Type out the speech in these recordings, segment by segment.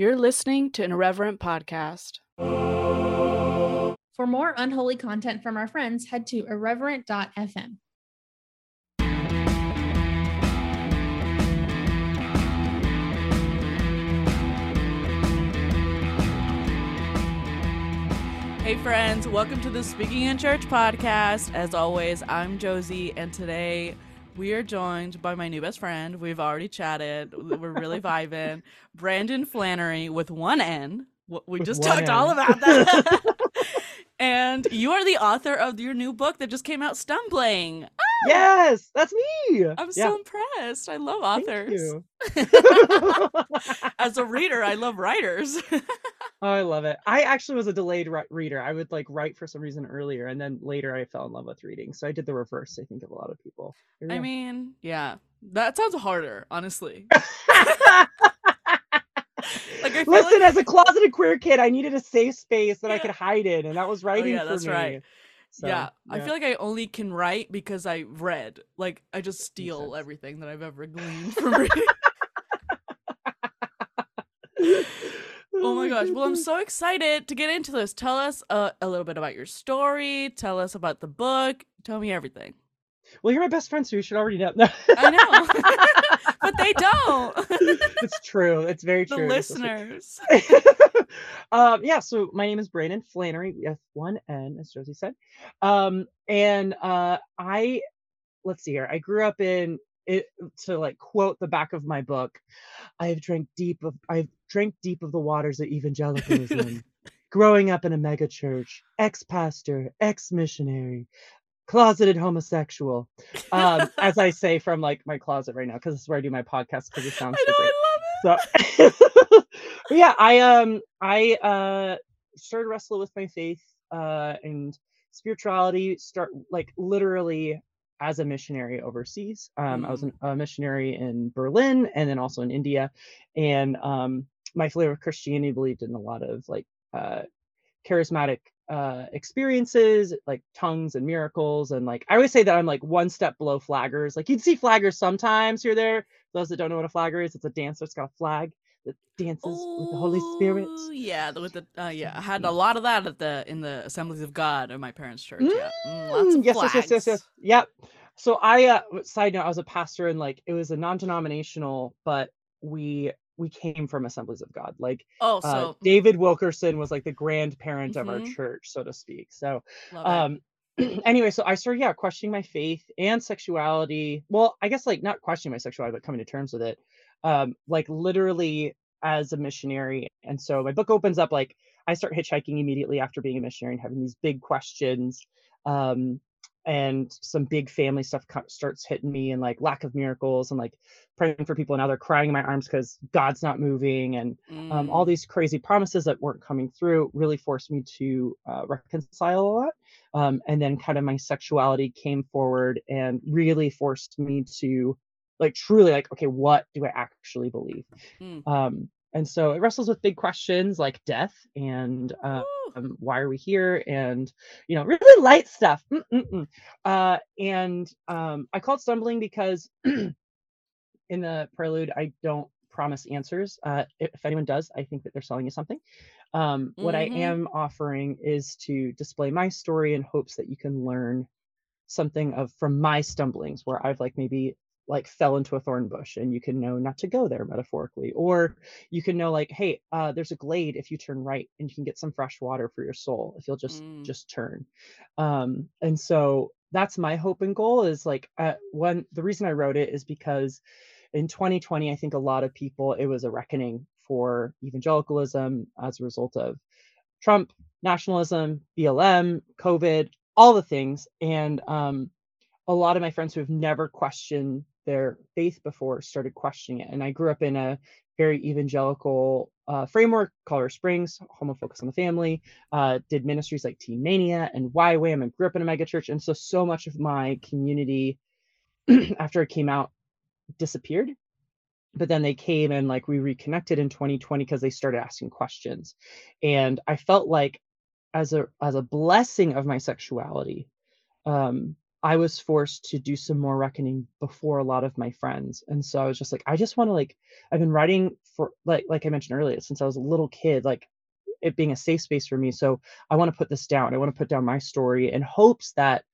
You're listening to an irreverent podcast. For more unholy content from our friends, head to irreverent.fm. Hey, friends, welcome to the Speaking in Church podcast. As always, I'm Josie, and today we are joined by my new best friend. We've already chatted, we're really vibing. Brandon Flanery with one N. We just talked N. all about that. and you are the author of your new book that just came out, Stumbling. Ah, Yes, that's me. I'm Yeah, so impressed. I love authors. As a reader, I love writers. Oh, I love it. I actually was a delayed ri- reader. I would like write for some reason earlier, and then later I fell in love with reading. So I did the reverse. I think of a lot of people. I go. mean, yeah, that sounds harder, honestly. Like Listen, like as a closeted queer kid, I needed a safe space that I could hide in, and that was oh, writing Oh, yeah, for that's me. right. So, yeah, I feel like I only can write because I read. Like I just steal everything that I've ever gleaned from reading. oh my gosh! Well, I'm so excited to get into this. Tell us uh, a little bit about your story. Tell us about the book. Tell me everything. Well, you're my best friend, so you should already know. I know, but they don't. it's true. It's very the true. True. listeners. um yeah so my name is brandon flanery with one n as josie said um and uh i let's see here i grew up in it to like quote the back of my book i have drank deep of i've drank deep of the waters of evangelicalism growing up in a megachurch, ex-pastor ex-missionary closeted homosexual um as i say from like my closet right now because this is where i do my podcast because it sounds I so know. great I love it. so yeah i um i uh started wrestling with my faith uh and spirituality start like literally as a missionary overseas um i was an, a missionary in berlin and then also in india and um my flavor of christianity believed in a lot of like uh charismatic uh experiences like tongues and miracles and like i always say that i'm like one step below flaggers like you'd see flaggers sometimes here there those that don't know what a flagger is, it's a dancer. It's got a flag that dances with the Holy Spirit. Yeah, with the uh, yeah, I had a lot of that at the in the Assemblies of God at my parents' church. Yeah, Mm, lots of Mm, yes, yes, yes, yes, yes. Yep. So I, uh, side note, I was a pastor and like it was a non-denominational, but we we came from Assemblies of God. Like Oh, uh, David Wilkerson was like the grandparent of our Mhm. church, so to speak. So love it. um anyway so i started yeah questioning my faith and sexuality well i guess like not questioning my sexuality but coming to terms with it um like literally as a missionary and so my book opens up like i start hitchhiking immediately after being a missionary and having these big questions um and some big family stuff starts hitting me and like lack of miracles and like praying for people and now they're crying in my arms because god's not moving and um, all Mm, these crazy promises that weren't coming through really forced me to uh, reconcile a lot. Um, and then kind of my sexuality came forward and really forced me to like truly like, okay, what do I actually believe? mm. Um, and so it wrestles with big questions like death and uh, um, why are we here and you know really light stuff. Uh, and um, i call it stumbling because in the prelude i don't promise answers. Uh, if anyone does i think that they're selling you something. Um, what i Mhm. am offering is to display my story in hopes that you can learn something of from my stumblings where i've like maybe like fell into a thorn bush and you can know not to go there metaphorically or you can know like hey uh, there's a glade if you turn right and you can get some fresh water for your soul if you'll just Mm. just turn um and so that's my hope and goal is like uh, one the reason i wrote it is because in 2020 i think a lot of people it was a reckoning for evangelicalism as a result of trump nationalism blm covid all the things and um a lot of my friends who have never questioned their faith before started questioning it. And I grew up in a very evangelical uh, framework, Colorado Springs, Homo Focus on the Family, uh, did ministries like Teen Mania and YWAM, and grew up in a mega church. And so, so much of my community after it came out disappeared. But then they came and like we reconnected in 2020 because they started asking questions. And I felt like as a as a blessing of my sexuality, um, I was forced to do some more reckoning before a lot of my friends. And so I was just like, I just want to like I've been writing for like like I mentioned earlier since I was a little kid, like it being a safe space for me. So I want to put this down. I want to put down my story in hopes that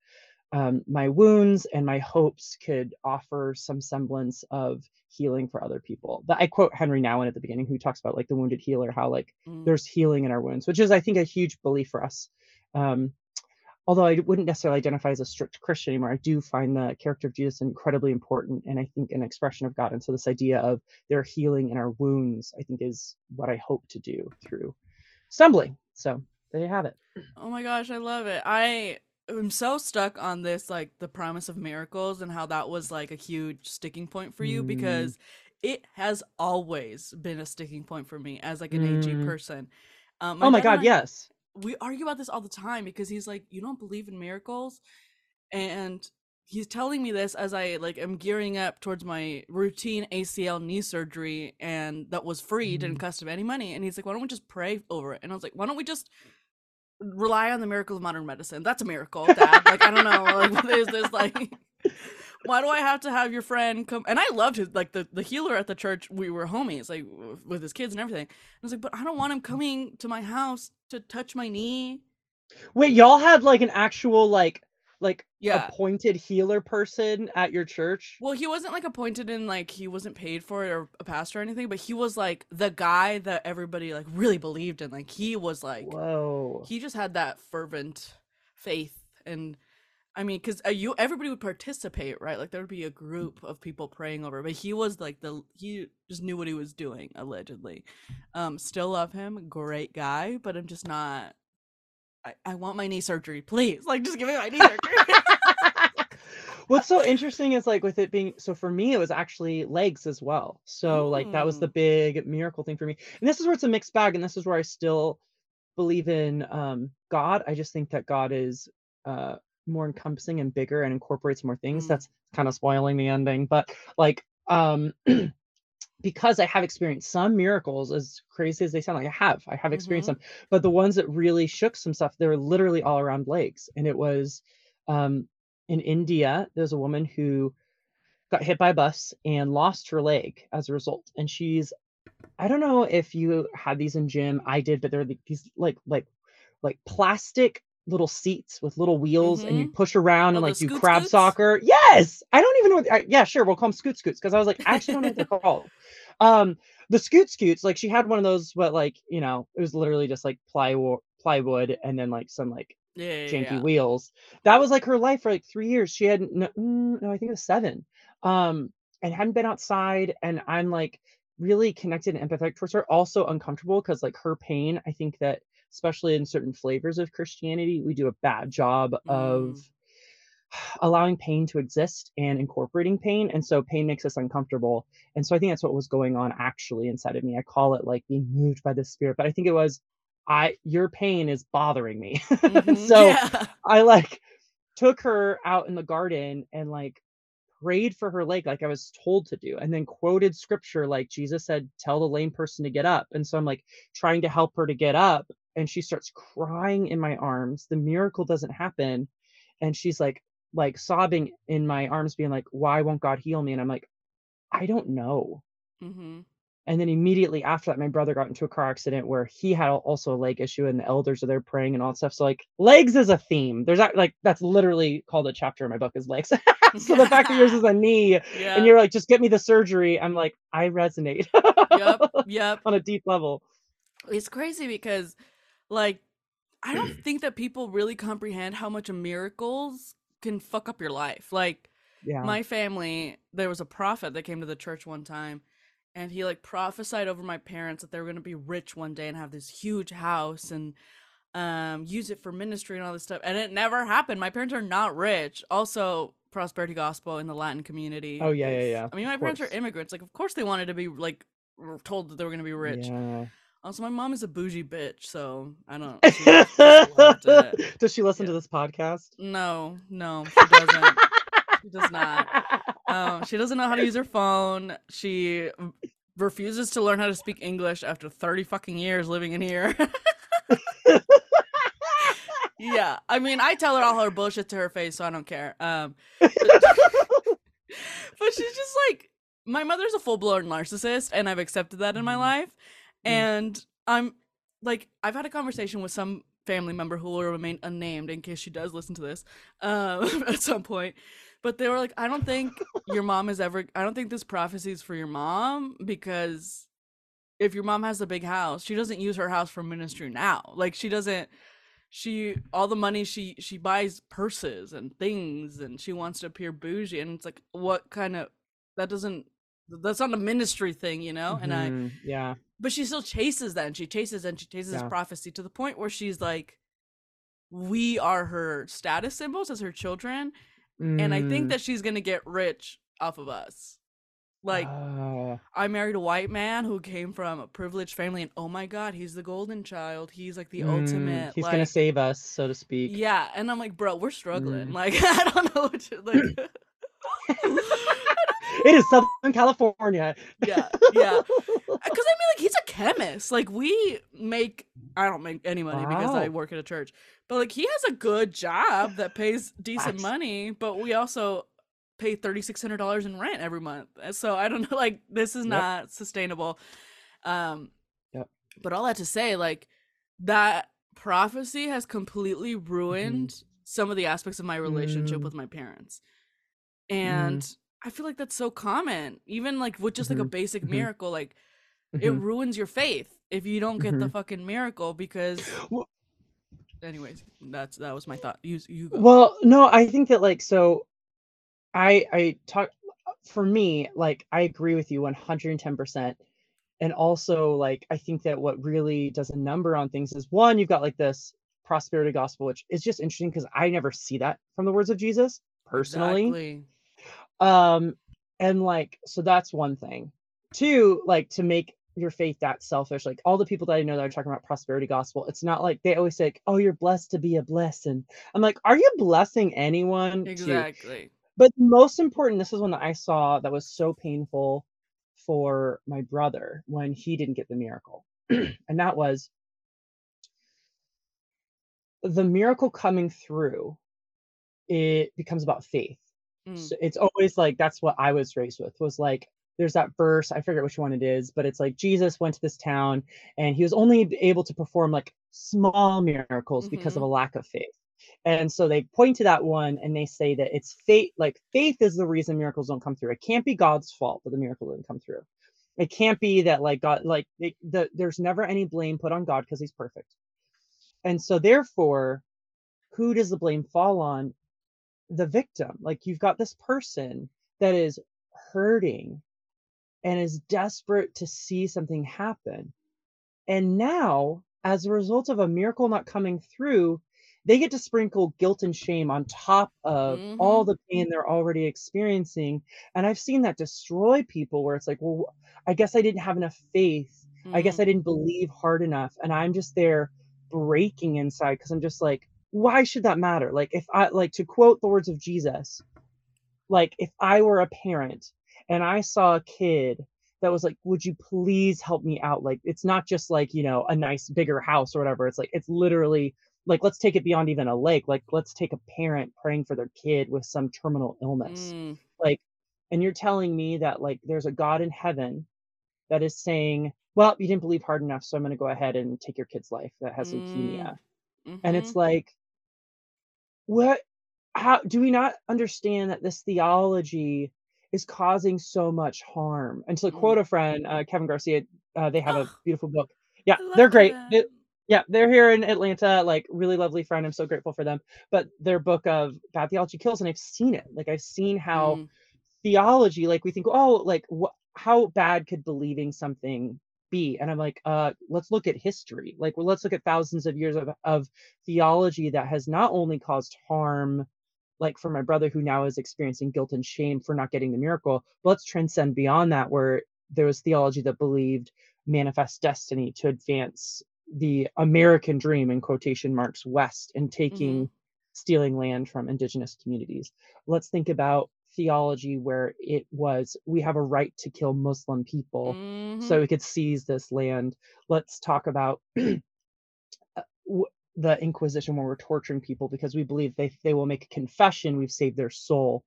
um, my wounds and my hopes could offer some semblance of healing for other people. But I quote Henry Nouwen at the beginning, who talks about like the wounded healer, how like Mm. there's healing in our wounds, which is I think a huge belief for us. Um, although I wouldn't necessarily identify as a strict Christian anymore, I do find the character of Jesus incredibly important, and I think an expression of God. And so this idea of their healing in our wounds, I think, is what I hope to do through stumbling. So there you have it. Oh my gosh, I love it. I am so stuck on this, like the promise of miracles and how that was like a huge sticking point for you Mm. because it has always been a sticking point for me as like an AG Mm. person. Um, oh my God, I- yes. We argue about this all the time because he's like, "You don't believe in miracles," and he's telling me this as I like am gearing up towards my routine ACL knee surgery, and that was free, didn't Mhm. cost him any money. And he's like, "Why don't we just pray over it?" And I was like, "Why don't we just?" rely on the miracle of modern medicine that's a miracle dad like i don't know like what is this like why do i have to have your friend come and i loved his like the, the healer at the church we were homies like with his kids and everything i was like but i don't want him coming to my house to touch my knee Wait, y'all had like an actual like like Yeah. appointed healer person at your church? Well, he wasn't like appointed in like he wasn't paid for it or a pastor or anything, but he was like the guy that everybody like really believed in. Like he was like Whoa. he just had that fervent faith and I mean, because uh, you everybody would participate, right? Like there would be a group of people praying over, but he was like the he just knew what he was doing allegedly. Um, still love him, great guy, but I'm just not. I, I want my knee surgery, please. Like, just give me my knee surgery. What's so interesting is like with it being so for me it was actually legs as well. So like that was the Mm. big miracle thing for me. And this is where it's a mixed bag and this is where I still believe in um God. I just think that God is uh more encompassing and bigger and incorporates more things. Mm. That's kind of spoiling the ending, but like um because I have experienced some miracles, as crazy as they sound, like I have, I have experienced Mhm. them. But the ones that really shook some stuff, they were literally all around legs. And it was um, in India, there's a woman who got hit by a bus and lost her leg as a result. And she's, I don't know if you had these in gym, I did, but they're these like like like plastic little seats with little wheels and you push around Oh, and like do scoot crab scoots? soccer. Yes, I don't even know. What, I, yeah, sure, we'll call them scoot scoots because I was like, I actually don't know what they're called. Um, the scoot scoots, like she had one of those, but like you know, it was literally just like plywood, plywood, and then like some like yeah, yeah, janky yeah. wheels. That was like her life for like three years. She had no, mm, no, I think it was seven, um, and hadn't been outside. And I'm like really connected and empathetic towards her. Also uncomfortable because like her pain. I think that especially in certain flavors of Christianity, we do a bad job of allowing pain to exist and incorporating pain and so pain makes us uncomfortable. And so i think that's what was going on actually inside of me. I call it like being moved by the spirit but i think it was i your pain is bothering me. Mhm, so yeah. I like took her out in the garden and like prayed for her leg like I was told to do and then quoted scripture like Jesus said tell the lame person to get up. And so I'm like trying to help her to get up and she starts crying in my arms the miracle doesn't happen and she's like like sobbing in my arms being like why won't God heal me and I'm like I don't know Mm-hmm. and then immediately after that, my brother got into a car accident where he had also a leg issue, and the elders are there praying and all that stuff. So like legs is a theme. There's that like that's literally called a chapter in my book is legs. so the fact that yours is a knee, Yeah. and you're like, just get me the surgery. I'm like, I resonate yep. Yep. on a deep level. It's crazy because, like, I don't think that people really comprehend how much miracles can fuck up your life. Like, Yeah. my family, there was a prophet that came to the church one time, and he like prophesied over my parents that they were going to be rich one day and have this huge house and um use it for ministry and all this stuff. And it never happened. My parents are not rich. Also, prosperity gospel in the Latin community. Oh, yeah, yeah, yeah, I mean, my parents are immigrants. Like, of course they wanted to be like told that they were going to be rich. Yeah. Also, my mom is a bougie bitch, so I don't. She just loved it. Does she listen Yeah. to this podcast? No, no, she doesn't. she does not. Um, she doesn't know how to use her phone. She refuses to learn how to speak English after thirty fucking years living in here. yeah. I mean, I tell her all her bullshit to her face, so I don't care. Um, but she's just like my mother's a full blown narcissist, and I've accepted that in my Mhm. Mm. And I'm like, I've had a conversation with some family member who will remain unnamed in case she does listen to this um, at some point. But they were like, I don't think your mom is ever. I don't think this prophecy is for your mom because if your mom has a big house, she doesn't use her house for ministry now. Like she doesn't she all the money she she buys purses and things and she wants to appear bougie and it's like what kind of that doesn't that's not a ministry thing, you know? And I Mhm, yeah. But she still chases that and she chases and she chases Yeah. this prophecy to the point where she's like we are her status symbols as her children and I think Mm. that she's going to get rich off of us. Like Ah, I married a white man who came from a privileged family, and oh my god, he's the golden child. He's like the mm, ultimate. He's like, gonna save us, so to speak. Yeah, and I'm like, bro, we're struggling. Mm. Like, I don't know what to like. it is Southern California. yeah, yeah. Because I mean, like, he's a chemist. Like, we make. I don't make any money because I work at a church, but like, he has a good job that pays decent money. But we also pay thirty six hundred dollars in rent every month. Uh, So I don't know. Like, this is Yep. not sustainable. Um. Yep. But all that to say, like, that prophecy has completely Mm-hmm. ruined some of the aspects of my relationship Mm. with my parents. And I feel like that's so common. Even like with just like a Mhm, basic mhm. miracle, like it Mhm. ruins your faith if you don't get the Mhm. fucking miracle because Well- anyways, that's that was my thought. You you go. Well, no, I think that like so I I talk for me, like I agree with you 110%. And also like I think that what really does a number on things is one, you've got like this prosperity gospel, which is just interesting because I never see that from the words of Jesus personally. Exactly. Um, and like, so that's one thing. Two, like to make your faith that selfish, like all the people that I know that are talking about prosperity gospel, it's not like they always say, like, oh, you're blessed to be a blessing. I'm like, are you blessing anyone? to-" Exactly. But most important, this is one that I saw that was so painful for my brother when he didn't get the miracle. and that was the miracle coming through, it becomes about faith. Mm. So it's always like that's what I was raised with was like there's that verse I forget which one it is but it's like Jesus went to this town and he was only able to perform like small miracles because of Mhm. a lack of faith. And so they point to that one and they say that it's faith like faith is the reason miracles don't come through. It can't be God's fault that the miracle didn't come through. It can't be that like God like it, the, there's never any blame put on God because he's perfect. And so therefore who does the blame fall on? The victim. Like you've got this person that is hurting and is desperate to see something happen. And now, as a result of a miracle not coming through, they get to sprinkle guilt and shame on top of all the pain they're already experiencing. And I've seen that destroy people where it's like, well, I guess I didn't have enough faith. I guess Mm. I didn't believe hard enough. And I'm just there breaking inside because I'm just like, why should that matter? Like, if I, like, to quote the words of Jesus, like, if I were a parent and I saw a kid that was like, would you please help me out? Like, it's not just like, you know, a nice bigger house or whatever. It's like, it's literally like, let's take it beyond even a lake. Like, let's take a parent praying for their kid with some terminal illness Mm. like and you're telling me that like there's a god in heaven that is saying well you didn't believe hard enough so i'm going to go ahead and take your kid's life that has leukemia and it's Mhm. like what how do we not understand that this theology is causing so much harm? And to Mm. quote a friend uh, kevin garcia uh, they have a Oh, beautiful book. Yeah they're great. They- yeah they're here in atlanta like really lovely friend. I'm so grateful for them. But their book of bad theology kills and i've seen it. Like i've seen how Mm. theology like we think oh like what how bad could believing something be and i'm like uh let's look at history. Like well, let's look at thousands of years of, of theology that has not only caused harm like for my brother who now is experiencing guilt and shame for not getting the miracle but let's transcend beyond that where there was theology that believed manifest destiny to advance the american dream in quotation marks west and taking stealing land from indigenous communities. Let's think about theology where it was we have a right to kill muslim people Mhm. so we could seize this land let's talk about uh, the Inquisition when we're torturing people because we believe they they will make a confession, we've saved their soul.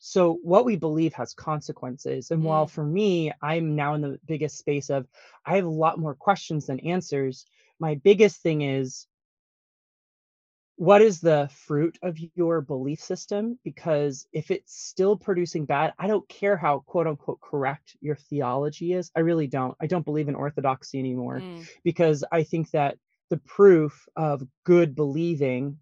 So what we believe has consequences. And while Mm. for me, I'm now in the biggest space of I have a lot more questions than answers. My biggest thing is what is the fruit of your belief system? Because if it's still producing bad, I don't care how quote unquote correct your theology is. I really don't. I don't believe in orthodoxy anymore Mm. because I think that the proof of good believing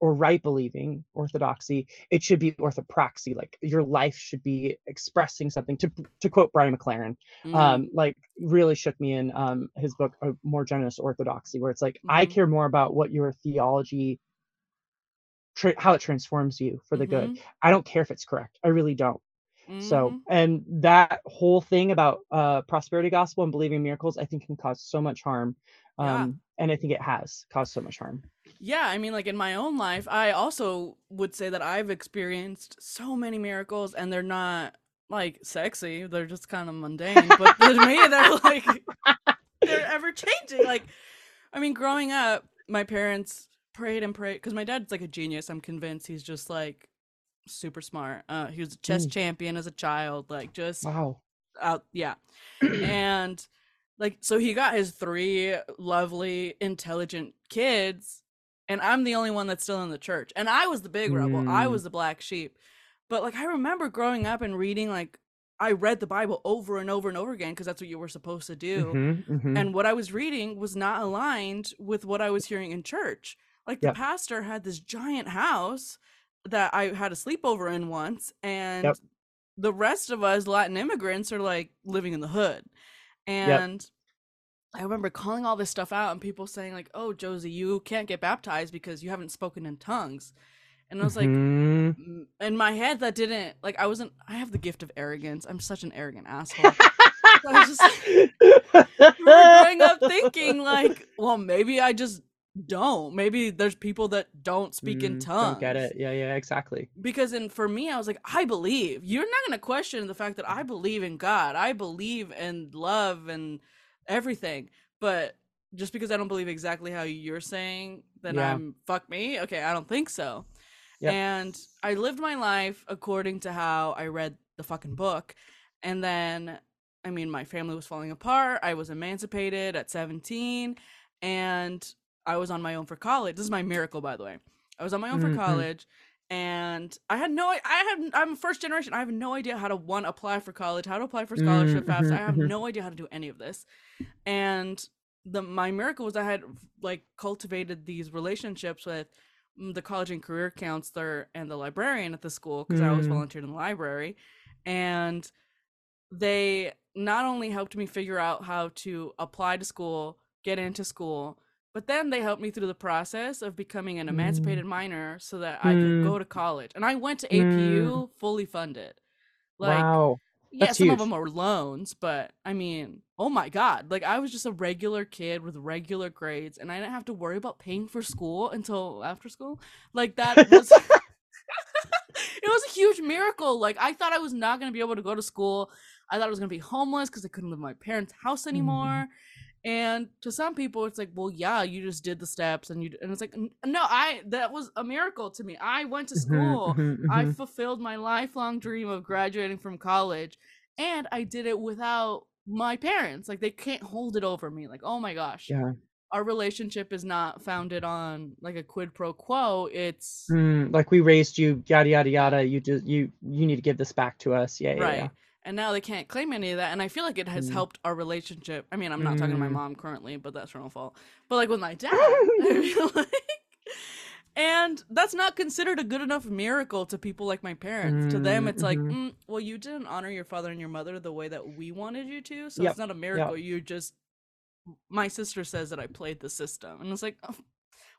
or right believing orthodoxy it should be orthopraxy like your life should be expressing something to to quote brian mclaren Mm. um like really shook me in um his book a more generous orthodoxy where it's like i Mhm. care more about what your theology tra- how it transforms you for the good i don't care if it's correct i really don't so Mhm. and that whole thing about uh prosperity gospel and believing in miracles i think can cause so much harm Yeah. um and i think it has caused so much harm Yeah, I mean, like in my own life, I also would say that I've experienced so many miracles, and they're not like sexy. They're just kind of mundane. But to me, they're like they're ever changing. Like, I mean, growing up, my parents prayed and prayed because my dad's like a genius. I'm convinced he's just like super smart. Uh, he was a chess Mm. champion as a child. Like, just wow out, yeah and like so he got his three lovely intelligent kids and i'm the only one that's still in the church and i was the big rebel i Mm. was the black sheep but like i remember growing up and reading like i read the bible over and over and over again because that's what you were supposed to do Mhm, mhm. and what i was reading was not aligned with what i was hearing in church like the Yep. pastor had this giant house that i had a sleepover in once and Yep. the rest of us latin immigrants are like living in the hood and i remember calling all this stuff out and people saying like oh josie you can't get baptized because you haven't spoken in tongues and i was like Mhm. "Mm," in my head that didn't like i wasn't i have the gift of arrogance i'm such an arrogant asshole I was just I remember growing up thinking like, well, maybe I just don't. Maybe there's people that don't speak in Mm, tongues. Don't get it. Yeah, yeah, exactly. Because in for me, I was like, I believe. You're not gonna question the fact that I believe in God. I believe in love and everything. But just because I don't believe exactly how you're saying, then Yeah. I'm fuck me. Okay, I don't think so. Yep. And I lived my life according to how I read the fucking book. And then I mean, my family was falling apart. I was emancipated at 17 and I was on my own for college. This is my miracle, by the way. I was on my own Mhm. for college and I had no I have I'm first generation. I have no idea how to one apply for college, how to apply for scholarship Mm, FAFSA. I have mhm. no idea how to do any of this. And the my miracle was I had like cultivated these relationships with mm, the college and career counselor and the librarian at the school because I always Mm. volunteered in the library and they not only helped me figure out how to apply to school, get into school, but then they helped me through the process of becoming an Mm. emancipated minor so that I could go Mm. to college. And I went to APU fully funded. Like wow. yeah, some of them are loans, but I mean, oh my god, like I was just a regular kid with regular grades, and I didn't have to worry about paying for school until after school. Like that was, it was a huge miracle. Like I thought I was not gonna be able to go to school. I thought I was gonna be homeless because I couldn't live in my parents' house anymore. And to some people, it's like, well, yeah, you just did the steps, and you, and it's like, no, I that was a miracle to me. I went to Mhm, school. mhm, I mhm. fulfilled my lifelong dream of graduating from college and I did it without my parents. Like they can't hold it over me. Like, oh my gosh. Yeah. Our relationship is not founded on like a quid pro quo. It's Mm, like we raised you, yada yada yada. You just you you need to give this back to us. Yeah, yeah, yeah. And now they can't claim any of that. And I feel like it has Mm. helped our relationship. I mean, I'm not talking to my Mm. mom currently, but that's her own fault. But like with my dad, I feel like and that's not considered a good enough miracle to people like my parents. to them, Mm, it's like, mhm. mm, well, you didn't honor your father and your mother the way that we wanted you to, so Yep, it's not a miracle. You just, my sister says that I played the system, and it's like, oh,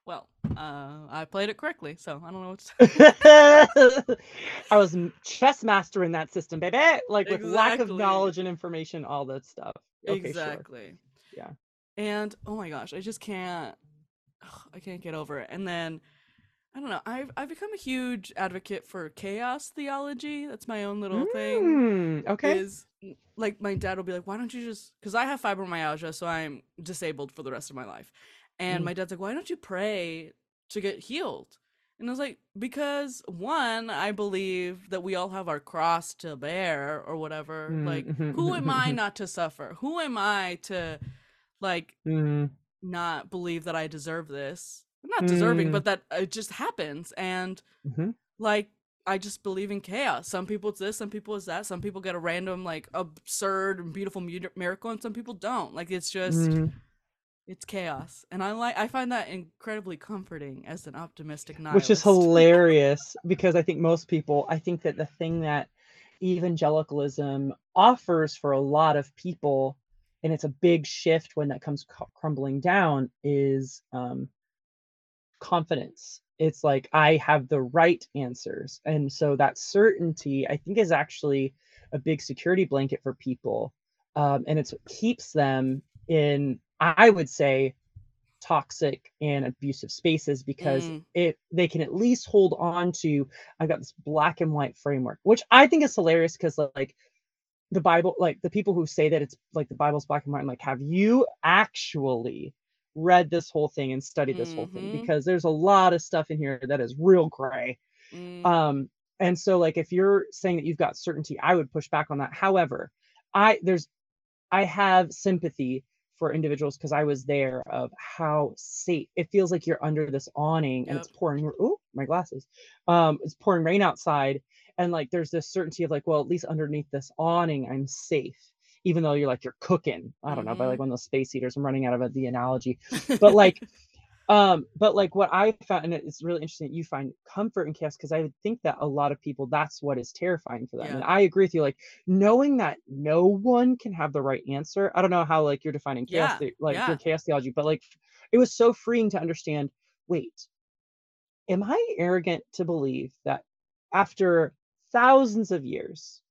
well, uh, I played it correctly, so I don't know what. To I was chess master in that system, baby. Like with lack of knowledge and information, all that stuff. Okay, sure. exactly. Yeah. And oh my gosh, I just can't. I can't get over it. And then I don't know. I've I've become a huge advocate for chaos theology. That's my own little thing. Mm, okay. Is like my dad will be like, "Why don't you just?" Because I have fibromyalgia, so I'm disabled for the rest of my life. And Mm. my dad's like, "Why don't you pray to get healed?" And I was like, "Because one, I believe that we all have our cross to bear, or whatever. Mm, Like, mhm, who am I mhm. not to suffer? Who am I to, like, Mm, not believe that I deserve this? Not deserving, Mm. but that it just happens. And mhm. like I just believe in chaos. Some people it's this, some people it's that. Some people get a random like absurd and beautiful miracle, and some people don't. Like it's just Mm. It's chaos, and I like I find that incredibly comforting as an optimistic nihilist. which is hilarious because I think most people, I think that the thing that evangelicalism offers for a lot of people, and it's a big shift when that comes crumbling down, is um, confidence. It's like I have the right answers. And so that certainty, I think, is actually a big security blanket for people. Um, and it's what keeps them in, I would say, toxic and abusive spaces because Mm. it they can at least hold on to I've got this black and white framework, which I think is hilarious because like the Bible, like the people who say that it's like the Bible's black and white, I'm like, have you actually read this whole thing and studied this whole thing? Mhm. Because there's a lot of stuff in here that is real gray. Mm, Um, and so like if you're saying that you've got certainty, I would push back on that. However, I there's I have sympathy for individuals because I was there of how safe it feels like you're under this awning and it's pouring. Oh, my glasses. Um, it's pouring rain outside, and like there's this certainty of like, well, at least underneath this awning, I'm safe. Even though you're like you're cooking, I don't know, by like one of those space heaters. I'm running out of the analogy, but like um but like what i found and it's really interesting that you find comfort in chaos because i would think that a lot of people that's what is terrifying for them and i agree with you like knowing that no one can have the right answer i don't know how like you're defining chaos Yeah, the- like yeah. your chaos theology but like it was so freeing to understand wait am i arrogant to believe that after thousands of years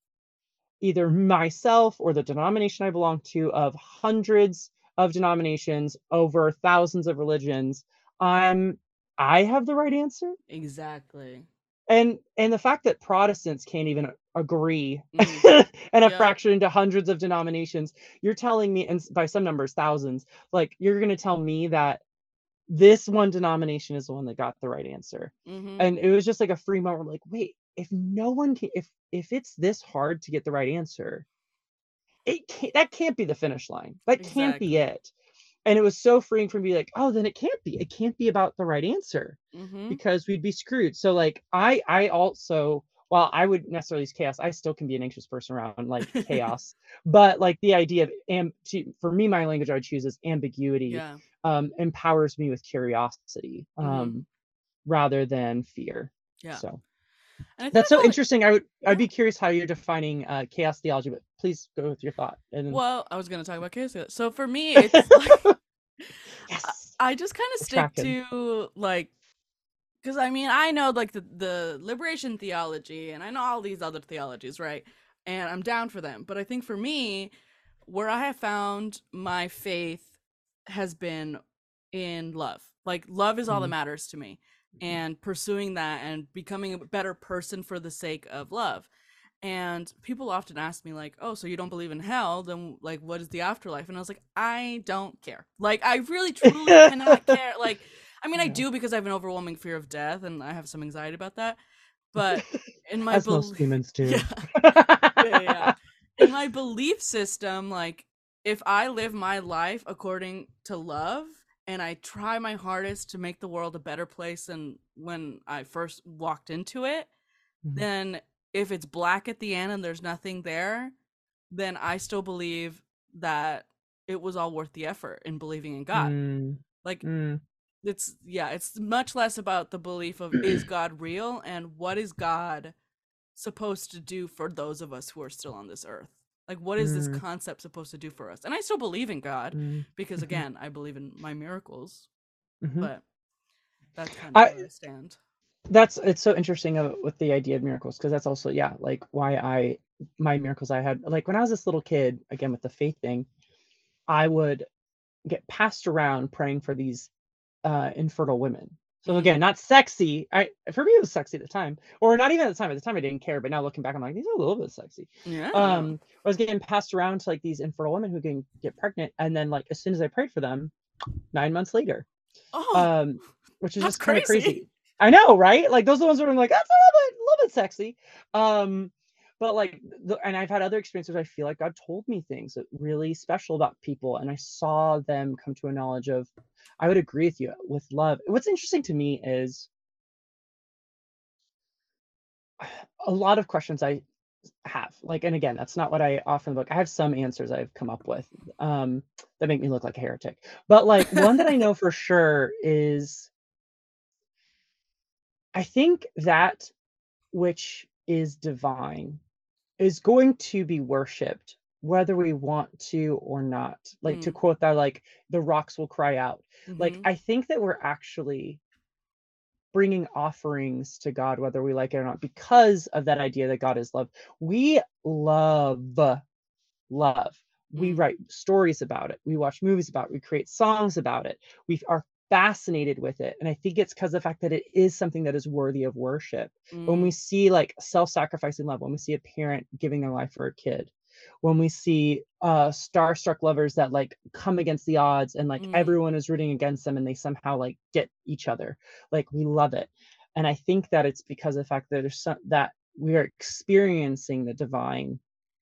either myself or the denomination I belong to of hundreds of denominations over thousands of religions, I'm I have the right answer. exactly. And and the fact that Protestants can't even agree Mm, and have Yeah. fractured into hundreds of denominations, you're telling me, and by some numbers, thousands, like you're gonna tell me that this one denomination is the one that got the right answer mhm. and it was just like a free moment like wait if no one can if if it's this hard to get the right answer it can't that can't be the finish line that can't be it and it was so freeing for me like oh then it can't be it can't be about the right answer Mhm. because we'd be screwed so like i i also while i would necessarily use chaos i still can be an anxious person around like chaos but like the idea of am to, for me my language i would choose is ambiguity Yeah. um empowers me with curiosity Mhm. um rather than fear Yeah. so And I think that's so interesting. I would Yeah. I'd be curious how you're defining uh, chaos theology, but please go with your thought. And Well, I was gonna talk about chaos. So for me, it's like yes. I just kind of stick tracking. to like, because I mean I know like the the liberation theology, and I know all these other theologies, right? And I'm down for them. But I think for me, where I have found my faith has been in love. Like love is all that Mhm. matters to me, Mm-hmm. and pursuing that and becoming a better person for the sake of love. And people often ask me like, "Oh, so you don't believe in hell? Then like, what is the afterlife?" And I was like, "I don't care. Like, I really truly cannot care. Like, I mean, I do because I have an overwhelming fear of death, and I have some anxiety about that. But in my As most humans do. yeah, yeah, yeah. in my belief system, like, if I live my life according to love and I try my hardest to make the world a better place than when I first walked into it, Mhm. then if it's black at the end and there's nothing there, then I still believe that it was all worth the effort in believing in God. Mm, Like mm, it's yeah, it's much less about the belief of is God real and what is God supposed to do for those of us who are still on this earth. Like what is this Mm. concept supposed to do for us? And I still believe in God mm, because Mhm. again, I believe in my miracles, mhm. but that's kind of I- where I stand. That's it's so interesting uh, with the idea of miracles because that's also yeah like why I my miracles I had like when I was this little kid again with the faith thing, I would get passed around praying for these uh, infertile women. So again, not sexy. I for me it was sexy at the time, or not even at the time. At the time I didn't care, but now looking back, I'm like these are a little bit sexy. Yeah. Um, I was getting passed around to like these infertile women who can get pregnant, and then like as soon as I prayed for them, nine months later, oh, um, which is just kind of crazy. crazy. I know, right? Like those are the ones where I'm like, that's a little bit, a little bit sexy. Um, but like, the, and I've had other experiences. I feel like God told me things that really special about people, and I saw them come to a knowledge of. I would agree with you with love. What's interesting to me is a lot of questions I have. Like, and again, that's not what I the book. I have some answers I've come up with um, that make me look like a heretic. But like one that I know for sure is I think that which is divine is going to be worshipped whether we want to or not. Like to Mm. quote that, like the rocks will cry out. Like Mhm. I think that we're actually bringing offerings to God, whether we like it or not, because of that idea that God is love. We love love. We Mm. write stories about it. We watch movies about it. We create songs about it. We are fascinated with it. And I think it's because of the fact that it is something that is worthy of worship. When we Mm. see like self-sacrificing love, when we see a parent giving their life for a kid, when we see uh starstruck lovers that like come against the odds and like Mm. everyone is rooting against them and they somehow like get each other like we love it and i think that it's because of the fact that there's some that we are experiencing the divine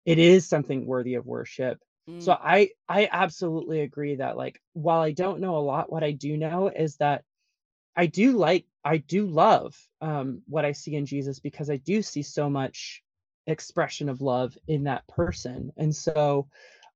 it is something worthy of worship so Mm. i i absolutely agree that like while i don't know a lot what i do know is that i do like i do love um what i see in jesus because i do see so much expression of love in that person and so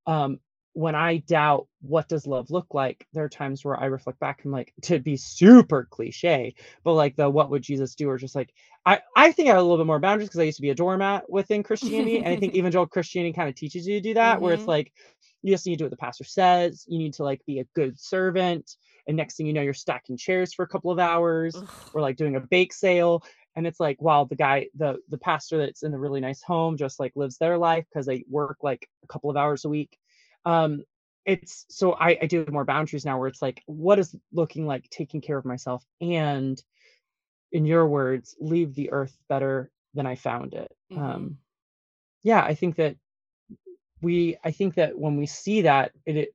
um when i doubt what does love look like there are times where i reflect back and like to be super cliche but like the what would jesus do or just like i i think i have a little bit more boundaries because i used to be a doormat within christianity and i think evangelical christianity kind of teaches you to do that where it's Mhm. like you just need to do what the pastor says you need to like be a good servant and next thing you know you're stacking chairs for a couple of hours Ugh. or like doing a bake sale and it's like wow the guy the the pastor that's in the really nice home just like lives their life because they work like a couple of hours a week um it's so I, I do have more boundaries now where it's like what is looking like taking care of myself and in your words leave the earth better than i found it Mhm. um yeah i think that we i think that when we see that it, it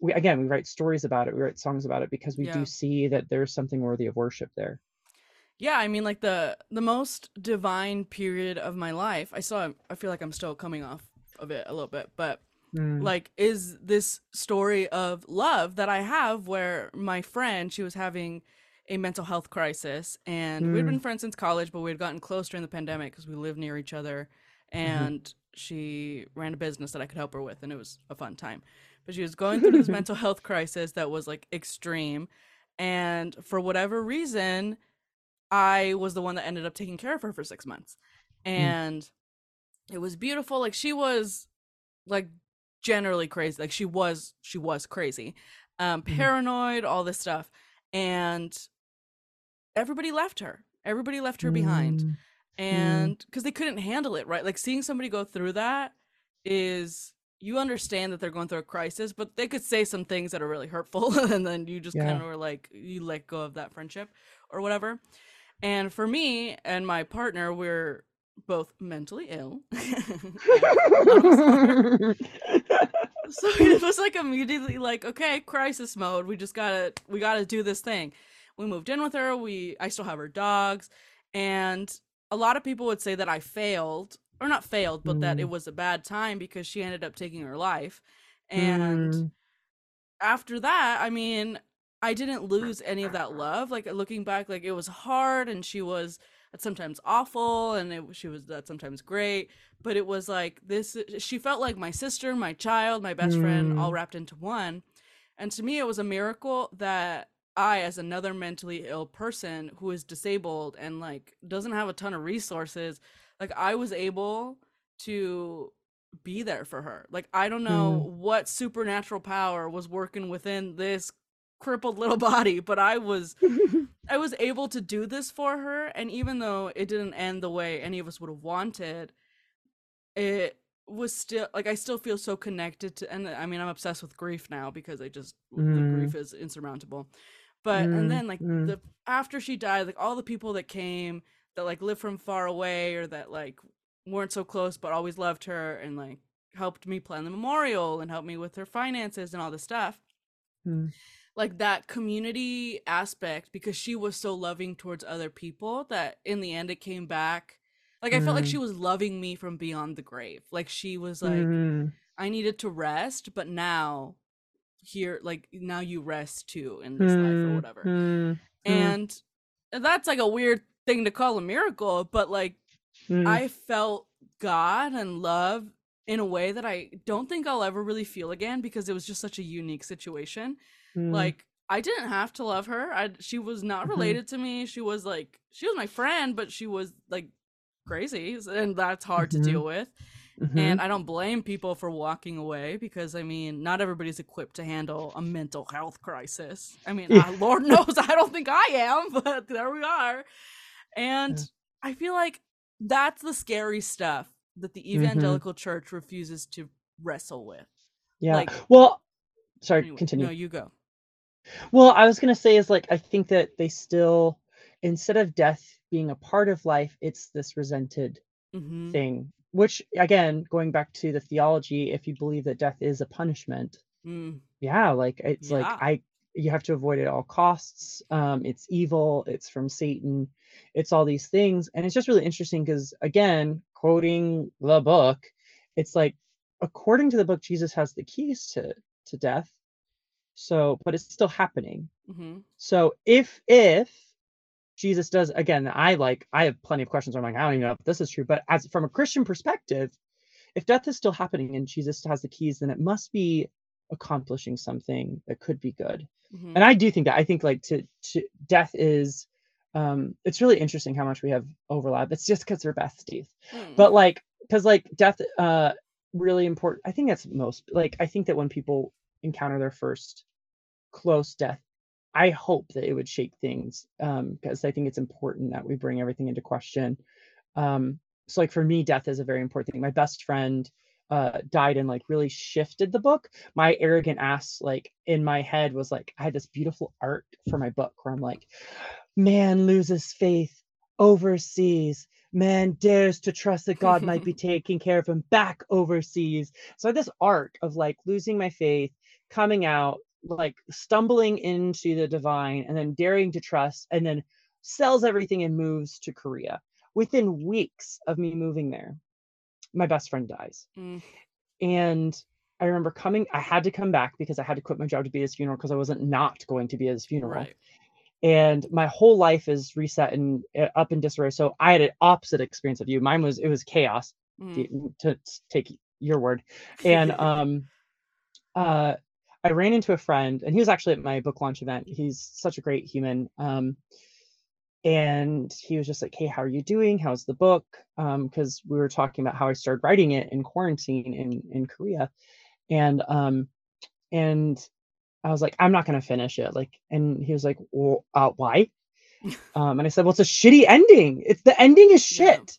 we again we write stories about it we write songs about it because we Yeah. do see that there's something worthy of worship there Yeah, I mean, like the the most divine period of my life. I still, I feel like I'm still coming off of it a little bit, but Mm, like, is this story of love that I have, where my friend, she was having a mental health crisis, and we'd Mm. been friends since college, but we'd gotten close during the pandemic because we lived near each other, and she ran a business that I could help her with, and it was a fun time. But she was going through this mental health crisis that was like extreme, and for whatever reason, I was the one that ended up taking care of her for six months. And it was beautiful. Like she was like generally crazy. Like she was she was crazy. Um Mhm. paranoid, all this stuff. And everybody left her. Everybody left her behind. mm, And because they couldn't handle it, right? Like seeing somebody go through that is you understand that they're going through a crisis, but they could say some things that are really hurtful, and then you just Yeah. kind of were like, you let go of that friendship or whatever. And for me and my partner, we're both mentally ill. so it was like immediately like, okay, crisis mode. We just gotta we gotta do this thing. We moved in with her. We I still have her dogs, and a lot of people would say that I failed or not failed, but that it Mm. was a bad time because she ended up taking her life. And Mm, after that, I mean, I didn't lose any of that love. Like looking back, like it was hard, and she was sometimes awful, and it, she was that sometimes great. But it was like this. She felt like my sister, my child, my best friend, all Mm. wrapped into one. And to me, it was a miracle that I, as another mentally ill person who is disabled and like doesn't have a ton of resources, like I was able to be there for her. Like I don't know Mm. what supernatural power was working within this crippled little body, but I was I was able to do this for her and even though it didn't end the way any of us would have wanted, it was still like I still feel so connected to and I mean I'm obsessed with grief now because I just the Mm. grief is insurmountable. But Mm, and then like mm. the after she died, like all the people that came that like lived from far away or that like weren't so close but always loved her and like helped me plan the memorial and helped me with her finances and all this stuff. Mm. Like that community aspect because she was so loving towards other people that in the end it came back. Like I felt like Mm. she was loving me from beyond the grave. Like she was like Mm. I needed to rest, but now here like now you rest too in this life or Mm. whatever. Mm. Mm. And that's like a weird thing to call a miracle, but like Mm. I felt God and love in a way that I don't think I'll ever really feel again because it was just such a unique situation. Mm. Like I didn't have to love her. I she was not Mhm. related to me. She was like she was my friend, but she was like crazy, and that's hard Mhm. to deal with. Mhm. And I don't blame people for walking away because I mean, not everybody's equipped to handle a mental health crisis. I mean, Yeah. uh, Lord knows I don't think I am, but there we are. And Yeah. I feel like that's the scary stuff that the Mhm. evangelical church refuses to wrestle with. yeah. like- well, sorry, Anyway, continue. No, you go. Well, I was going to say is like I think that they still instead of death being a part of life, it's this resented hmm thing. Which again, going back to the theology, if you believe that death is a punishment, Mm, yeah, like it's like Yeah. I you have to avoid it at all costs. Um, it's evil, it's from Satan, it's all these things. And it's just really interesting because again, quoting the book, it's like according to the book, Jesus has the keys to to death. So, but it's still happening. hmm So if if Jesus does again, I like I have plenty of questions. I'm like, I don't even know if this is true. But as from a Christian perspective, if death is still happening and Jesus has the keys, then it must be accomplishing something that could be good. hmm And I do think that I think like to to death is um it's really interesting how much we have overlap. It's just because we're besties Mm. but like because like death uh really important i think that's most like i think that when people encounter their first close death i hope that it would shake things um because i think it's important that we bring everything into question. Um so like for me death is a very important thing. My best friend uh died and like really shifted the book. My arrogant ass like in my head was like i had this beautiful art for my book where i'm like man loses faith overseas. Man dares to trust that God might be taking care of him back overseas. So I had this arc of like losing my faith, coming out, like stumbling into the divine, and then daring to trust, and then sells everything and moves to Korea. Within weeks of me moving there, my best friend dies. Mm. And I remember coming, I had to come back because I had to quit my job to be at his funeral because I wasn't not going to be at his funeral Right. and my whole life is reset and uh, up in disarray. So I had an opposite experience of you. Mine was it was chaos Mm. to, to take your word, and um, uh, I ran into a friend, and he was actually at my book launch event. He's such a great human. Um, and he was just like, "Hey, how are you doing? How's the book?" Um, because we were talking about how I started writing it in quarantine in in Korea, and um, and I was like, I'm not gonna finish it. Like, and he was like, well, uh, why? Um, and I said, well, it's a shitty ending. It's the ending is Yeah. shit.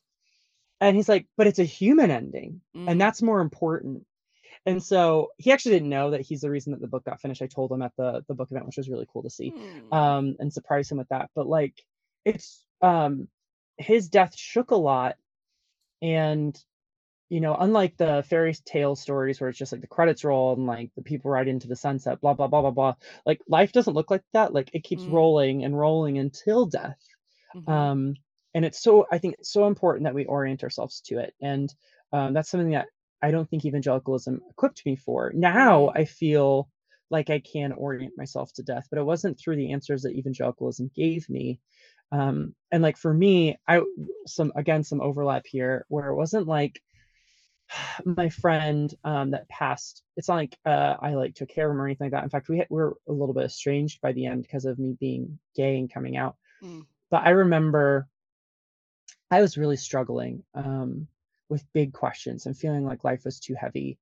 And he's like, but it's a human ending, Mm. and that's more important. And so he actually didn't know that he's the reason that the book got finished. I told him at the the book event, which was really cool to see, Mm. um, and surprise him with that. But like, it's um, his death shook a lot, and you know, unlike the fairy tale stories where it's just like the credits roll and like the people ride into the sunset, blah blah blah blah blah. Like life doesn't look like that. Like it keeps Mm. rolling and rolling until death. Mhm. Um, and it's so I think it's so important that we orient ourselves to it. And um, that's something that I don't think evangelicalism equipped me for. Now Mhm. I feel like I can orient myself to death, but it wasn't through the answers that evangelicalism gave me. Um, and like for me, I some again some overlap here where it wasn't like my friend um, that passed. It's not like uh, I like took care of him or anything like that. In fact, we had, we were a little bit estranged by the end because of me being gay and coming out. Mm. But I remember I was really struggling um, with big questions and feeling like life was too heavy.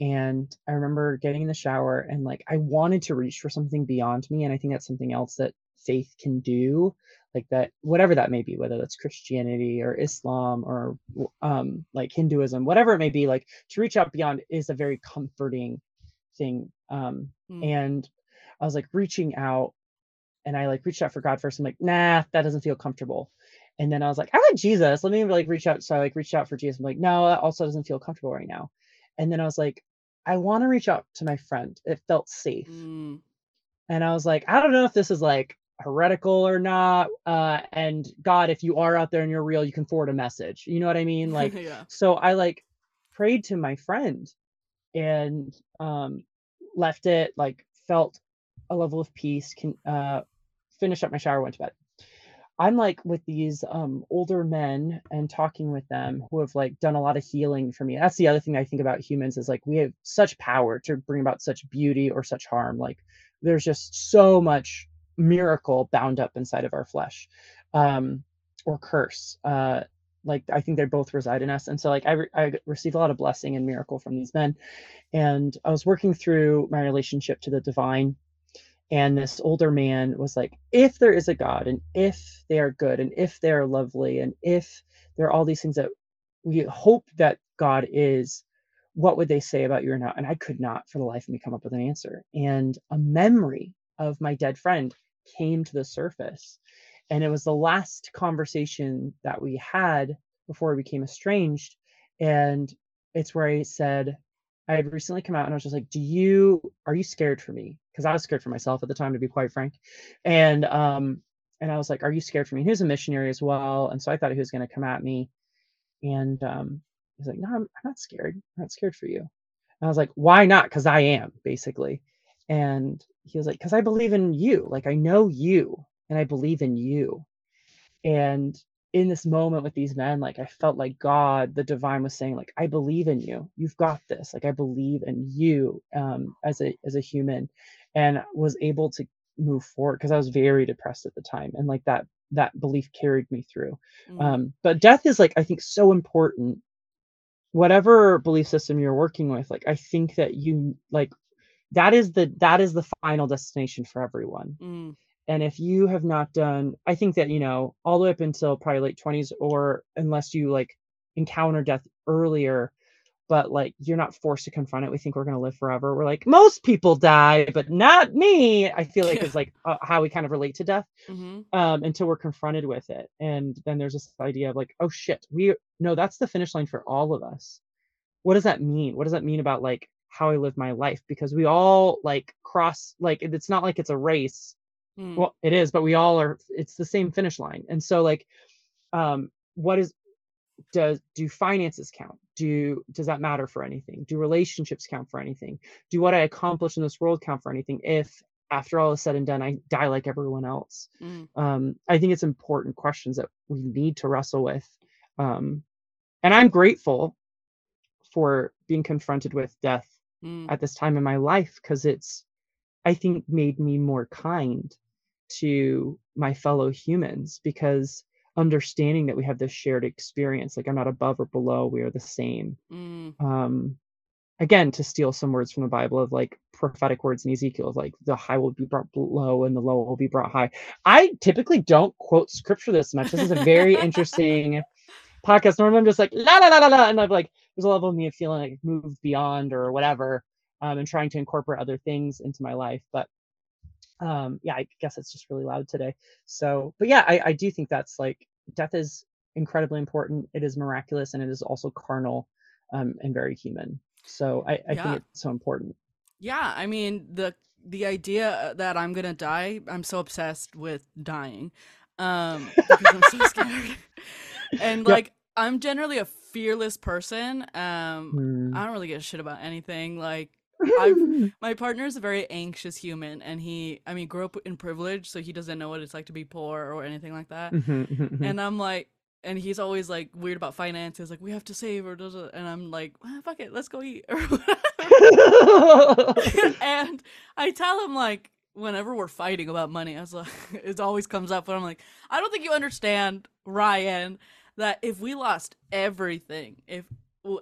And I remember getting in the shower and like I wanted to reach for something beyond me. And I think that's something else that faith can do, like that, whatever that may be, whether that's Christianity or Islam or um, like Hinduism, whatever it may be, like to reach out beyond is a very comforting thing. Um, Mm. and I was like reaching out and I like reached out for God first. I'm like, nah, that doesn't feel comfortable. And then I was like, I like Jesus. Let me like reach out. So I like reached out for Jesus. I'm like, no, that also doesn't feel comfortable right now. And then I was like, I want to reach out to my friend. It felt safe. Mm. And I was like, I don't know if this is like heretical or not. Uh, and God, if you are out there and you're real, you can forward a message. You know what I mean? Like, yeah. so I like prayed to my friend and um left it, like felt a level of peace, can uh finished up my shower, went to bed. I'm like with these um older men and talking with them who have like done a lot of healing for me. That's the other thing I think about humans is like we have such power to bring about such beauty or such harm. Like there's just so much miracle bound up inside of our flesh. Um or curse. Uh like I think they both reside in us. And so like I re- I receive a lot of blessing and miracle from these men. And I was working through my relationship to the divine and this older man was like if there is a god and if they are good and if they are lovely and if there are all these things that we hope that god is what would they say about you or not? And i could not for the life of me come up with an answer. And a memory of my dead friend came to the surface. And it was the last conversation that we had before we became estranged. And it's where i said i had recently come out and i was just like do you are you scared for me because I was scared for myself at the time, to be quite frank. And um, and I was like, "Are you scared for me?" He was a missionary as well, and so I thought he was going to come at me. And um, he's like, "No, I'm, I'm not scared. I'm not scared for you." And I was like, "Why not?" Because I am, basically. And he was like, "Because I believe in you. Like I know you, and I believe in you." And in this moment with these men, like I felt like God, the divine, was saying, like, "I believe in you. You've got this. Like I believe in you um, as a as a human." and was able to move forward because I was very depressed at the time and like that that belief carried me through. Mm. Um, but death is like I think so important. Whatever belief system you're working with, like I think that you like that is the that is the final destination for everyone. Mm. And if you have not done, I think that you know all the way up until probably late 20s, or unless you like encounter death earlier, but like you're not forced to confront it. We think we're going to live forever. We're like, most people die, but not me. I feel like Yeah. it's like uh, how we kind of relate to death hmm um, until we're confronted with it. And then there's this idea of like, oh shit, we no, that's the finish line for all of us. What does that mean? What does that mean about like how I live my life? Because we all like cross, like it's not like it's a race. Mm. Well, it is, but we all are. It's the same finish line. And so like, um, what is does do finances count do does that matter for anything do relationships count for anything do what i accomplish in this world count for anything if after all is said and done i die like everyone else Mm. um i think it's important questions that we need to wrestle with um and i'm grateful for being confronted with death Mm. at this time in my life because it's i think made me more kind to my fellow humans because understanding that we have this shared experience like i'm not above or below we are the same. Mm. um again to steal some words from the bible of like prophetic words in ezekiel of like the high will be brought low and the low will be brought high. I typically don't quote scripture this much. This is a very interesting podcast. Normally i'm just like la la la la la and i'm like there's a level of me of feeling like moved beyond or whatever um, and trying to incorporate other things into my life but um yeah i guess it's just really loud today so but yeah i i do think that's like death is incredibly important it is miraculous and it is also carnal um and very human so i i Yeah. think it's so important Yeah, I mean the the idea that I'm gonna die, I'm so obsessed with dying, um, because I'm so scared. and Yep. like I'm generally a fearless person. Um, Hmm. I don't really give a shit about anything. Like I've- my partner is a very anxious human, and he, I mean, grew up in privilege, so he doesn't know what it's like to be poor or anything like that. Mhm, mhm, mhm. And I'm like, and he's always like weird about finances, like we have to save or does it, and I'm like, "Ah, fuck it, let's go eat and I tell him like whenever we're fighting about money, I was like, it always comes up, but I'm like, I don't think you understand, Ryan, that if we lost everything, if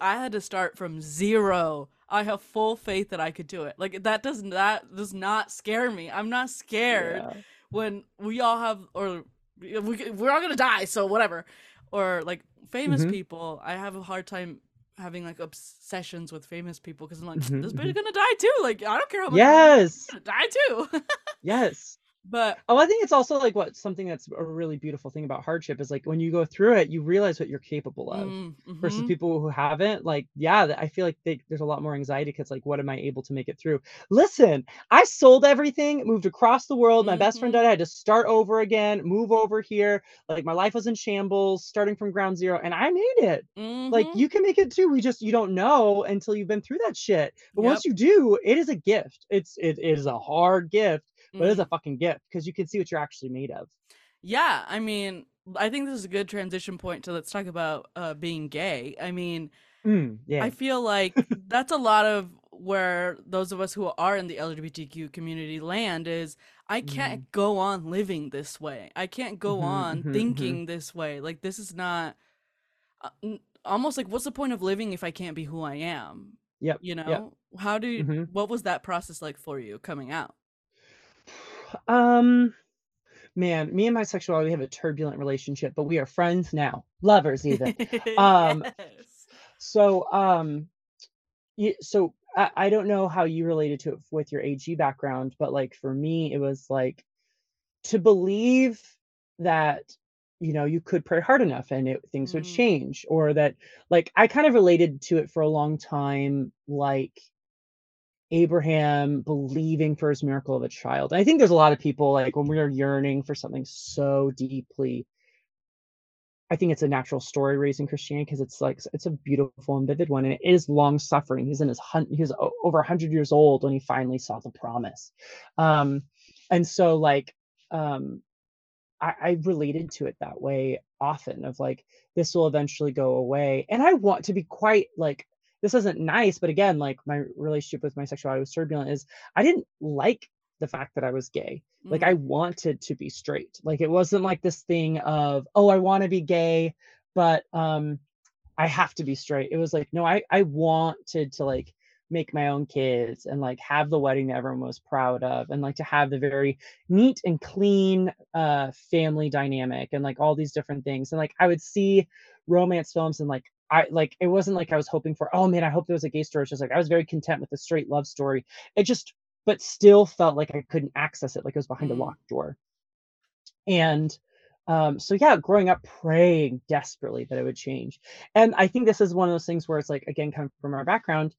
I had to start from zero, I have full faith that I could do it. Like that does that does not scare me. I'm not scared Yeah. when we all have or we we're all gonna die, so whatever. Or like famous Mhm. people, I have a hard time having like obsessions with famous people because I'm like, Mhm, this bitch mhm. gonna die too. Like I don't care how much. yes die too. yes But Oh, I think it's also like what something that's a really beautiful thing about hardship is like when you go through it, you realize what you're capable of. mm, Versus mhm. people who haven't, like, yeah, I feel like they, there's a lot more anxiety because, like, what am I able to make it through? Listen, I sold everything, moved across the world. My best friend Mhm. died. I had to start over again, move over here. Like, my life was in shambles, starting from ground zero, and I made it. Like, Mhm. you can make it too. We just, you don't know until you've been through that shit. But Yep. once you do, it is a gift. It's, it is a hard gift, but it is Mm. a fucking gift because you can see what you're actually made of. Yeah, I mean, I think this is a good transition point to let's talk about uh, being gay. I mean, Mm, yeah. I feel like that's a lot of where those of us who are in the LGBTQ community land is I can't Mhm. go on living this way. I can't go Mhm, on mhm, mhm. thinking this way. Like this is not uh, almost like what's the point of living if I can't be who I am? Yep. You Yep. know? How do you, Mhm. what was that process like for you coming out? Um, man, me and my sexuality have a turbulent relationship, but we are friends now, lovers even. Um, yes. so, um, you, so I, I don't know how you related to it with your AG background, but like for me, it was like to believe that you know you could pray hard enough and it, things would Mm. change, or that like I kind of related to it for a long time, like Abraham believing for his miracle of a child. I think there's a lot of people like when we are yearning for something so deeply. I think it's a natural story raising Christianity because it's like it's a beautiful and vivid one, and it is long suffering. He's in his hun- he's over hundred years old when he finally saw the promise, um, and so like um, I, I related to it that way often of like this will eventually go away, and I want to be quite like this isn't nice, but again, like my relationship with my sexuality was turbulent. Is I didn't like the fact that I was gay. Like I wanted to be straight. Like it wasn't like this thing of, oh, I want to be gay, but um I have to be straight. It was like, no, I I wanted to like make my own kids and like have the wedding that everyone was proud of and like to have the very neat and clean uh family dynamic and like all these different things. And like I would see romance films and like I like it wasn't like I was hoping for, oh man, I hope there was a gay story. It's just like I was very content with the straight love story. It just but still felt like I couldn't access it, like it was behind a Mm. locked door. And um, so yeah, growing up praying desperately that it would change. And I think this is one of those things where it's like, again, coming from our background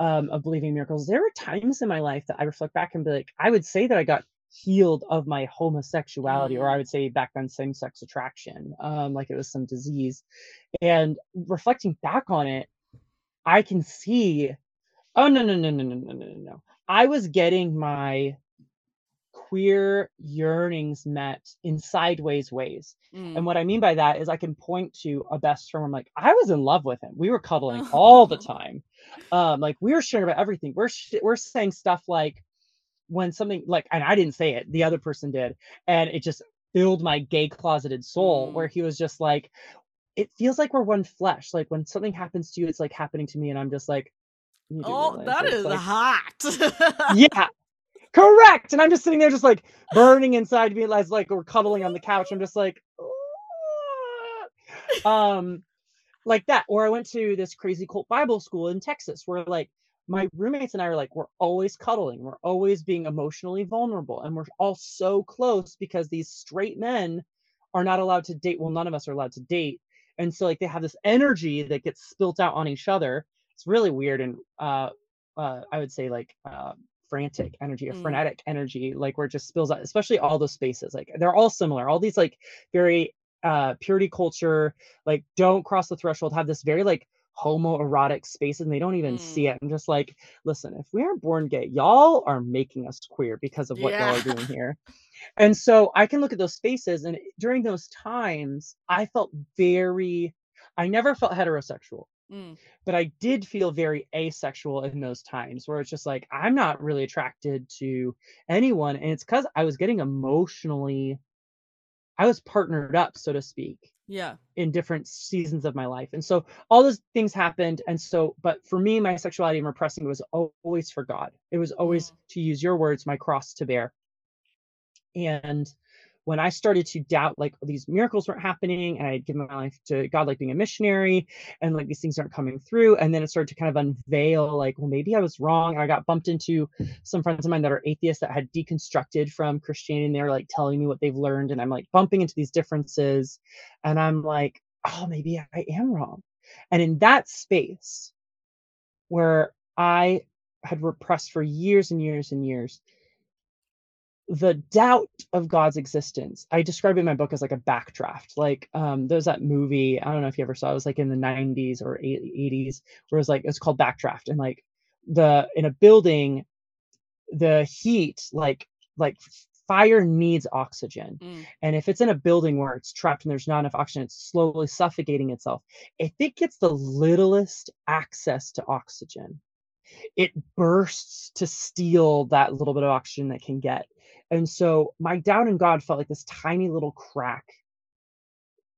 um, of believing miracles, there were times in my life that I reflect back and be like, I would say that I got healed of my homosexuality, or mm. I would say back then same sex attraction, um, like it was some disease. And reflecting back on it, I can see, oh no, no, no, no, no, no, no, no. I was getting my queer yearnings met in sideways ways. Mm. And what I mean by that is I can point to a best friend. I'm like, I was in love with him. We were cuddling all the time. Um, like we were sharing about everything. We're sh- we're saying stuff like, when something like, and I didn't say it, the other person did, and it just filled my gay closeted soul. Where Mm. he was just like, it feels like we're one flesh. Like when something happens to you, it's like happening to me, and I'm just like, Oh, that is like, hot. yeah, correct. And I'm just sitting there, just like burning inside me, as like we're cuddling on the couch. I'm just like, um, like that. Or I went to this crazy cult Bible school in Texas, where like my roommates and I are like, we're always cuddling, we're always being emotionally vulnerable, and we're all so close because these straight men are not allowed to date. Well, none of us are allowed to date, and so like they have this energy that gets spilt out on each other. It's really weird and uh, uh, I would say like uh, frantic energy or Mm. frenetic energy, like where it just spills out, especially all those spaces. Like they're all similar. All these like very uh purity culture, like don't cross the threshold, have this very like homoerotic spaces and they don't even see Mm. it. I'm just like, listen, if we aren't born gay, y'all are making us queer because of what y'all are doing here. And so I can look at those spaces and during those times, I felt very I never felt heterosexual Mm. but I did feel very asexual in those times where it's just like I'm not really attracted to anyone and it's cuz I was getting emotionally I was partnered up so to speak Yeah. in different seasons of my life. And so all those things happened and so but for me my sexuality and repressing was always for God. It was always Mm. to use your words my cross to bear. And when I started to doubt like these miracles weren't happening and I had given my life to God, like being a missionary and like these things aren't coming through. And then it started to kind of unveil like, well, maybe I was wrong. I got bumped into some friends of mine that are atheists that had deconstructed from Christianity and they're like telling me what they've learned. And I'm like bumping into these differences. And I'm like, oh, maybe I am wrong. And in that space where I had repressed for years and years and years, the doubt of God's existence. I describe it in my book as like a backdraft. Like um there's that movie, I don't know if you ever saw it, it was like in the 90s or 80s, where it was like it's called Backdraft. And like the in a building, the heat, like like fire needs oxygen. Mm. And if it's in a building where it's trapped and there's not enough oxygen, it's slowly suffocating itself. If it gets the littlest access to oxygen, it bursts to steal that little bit of oxygen that can get. And so my doubt in God felt like this tiny little crack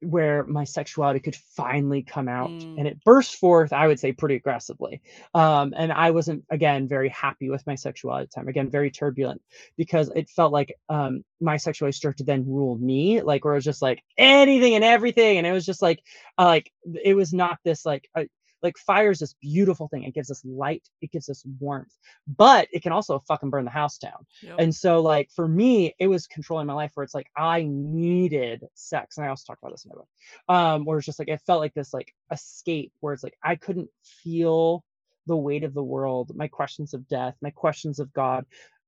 where my sexuality could finally come out Mm. and it burst forth i would say pretty aggressively. Um, and i wasn't again very happy with my sexuality at the time. Again very turbulent because it felt like um, my sexuality started to then rule me like where it was just like anything and everything. And it was just like uh, like it was not this like uh, like fire is this beautiful thing it gives us light it gives us warmth but it can also fucking burn the house down Yep. and so, like, for me, it was controlling my life where it's like I needed sex. And I also talk about this in my book. Um, where it's just like it felt like this like escape where it's like I couldn't feel the weight of the world, my questions of death, my questions of God,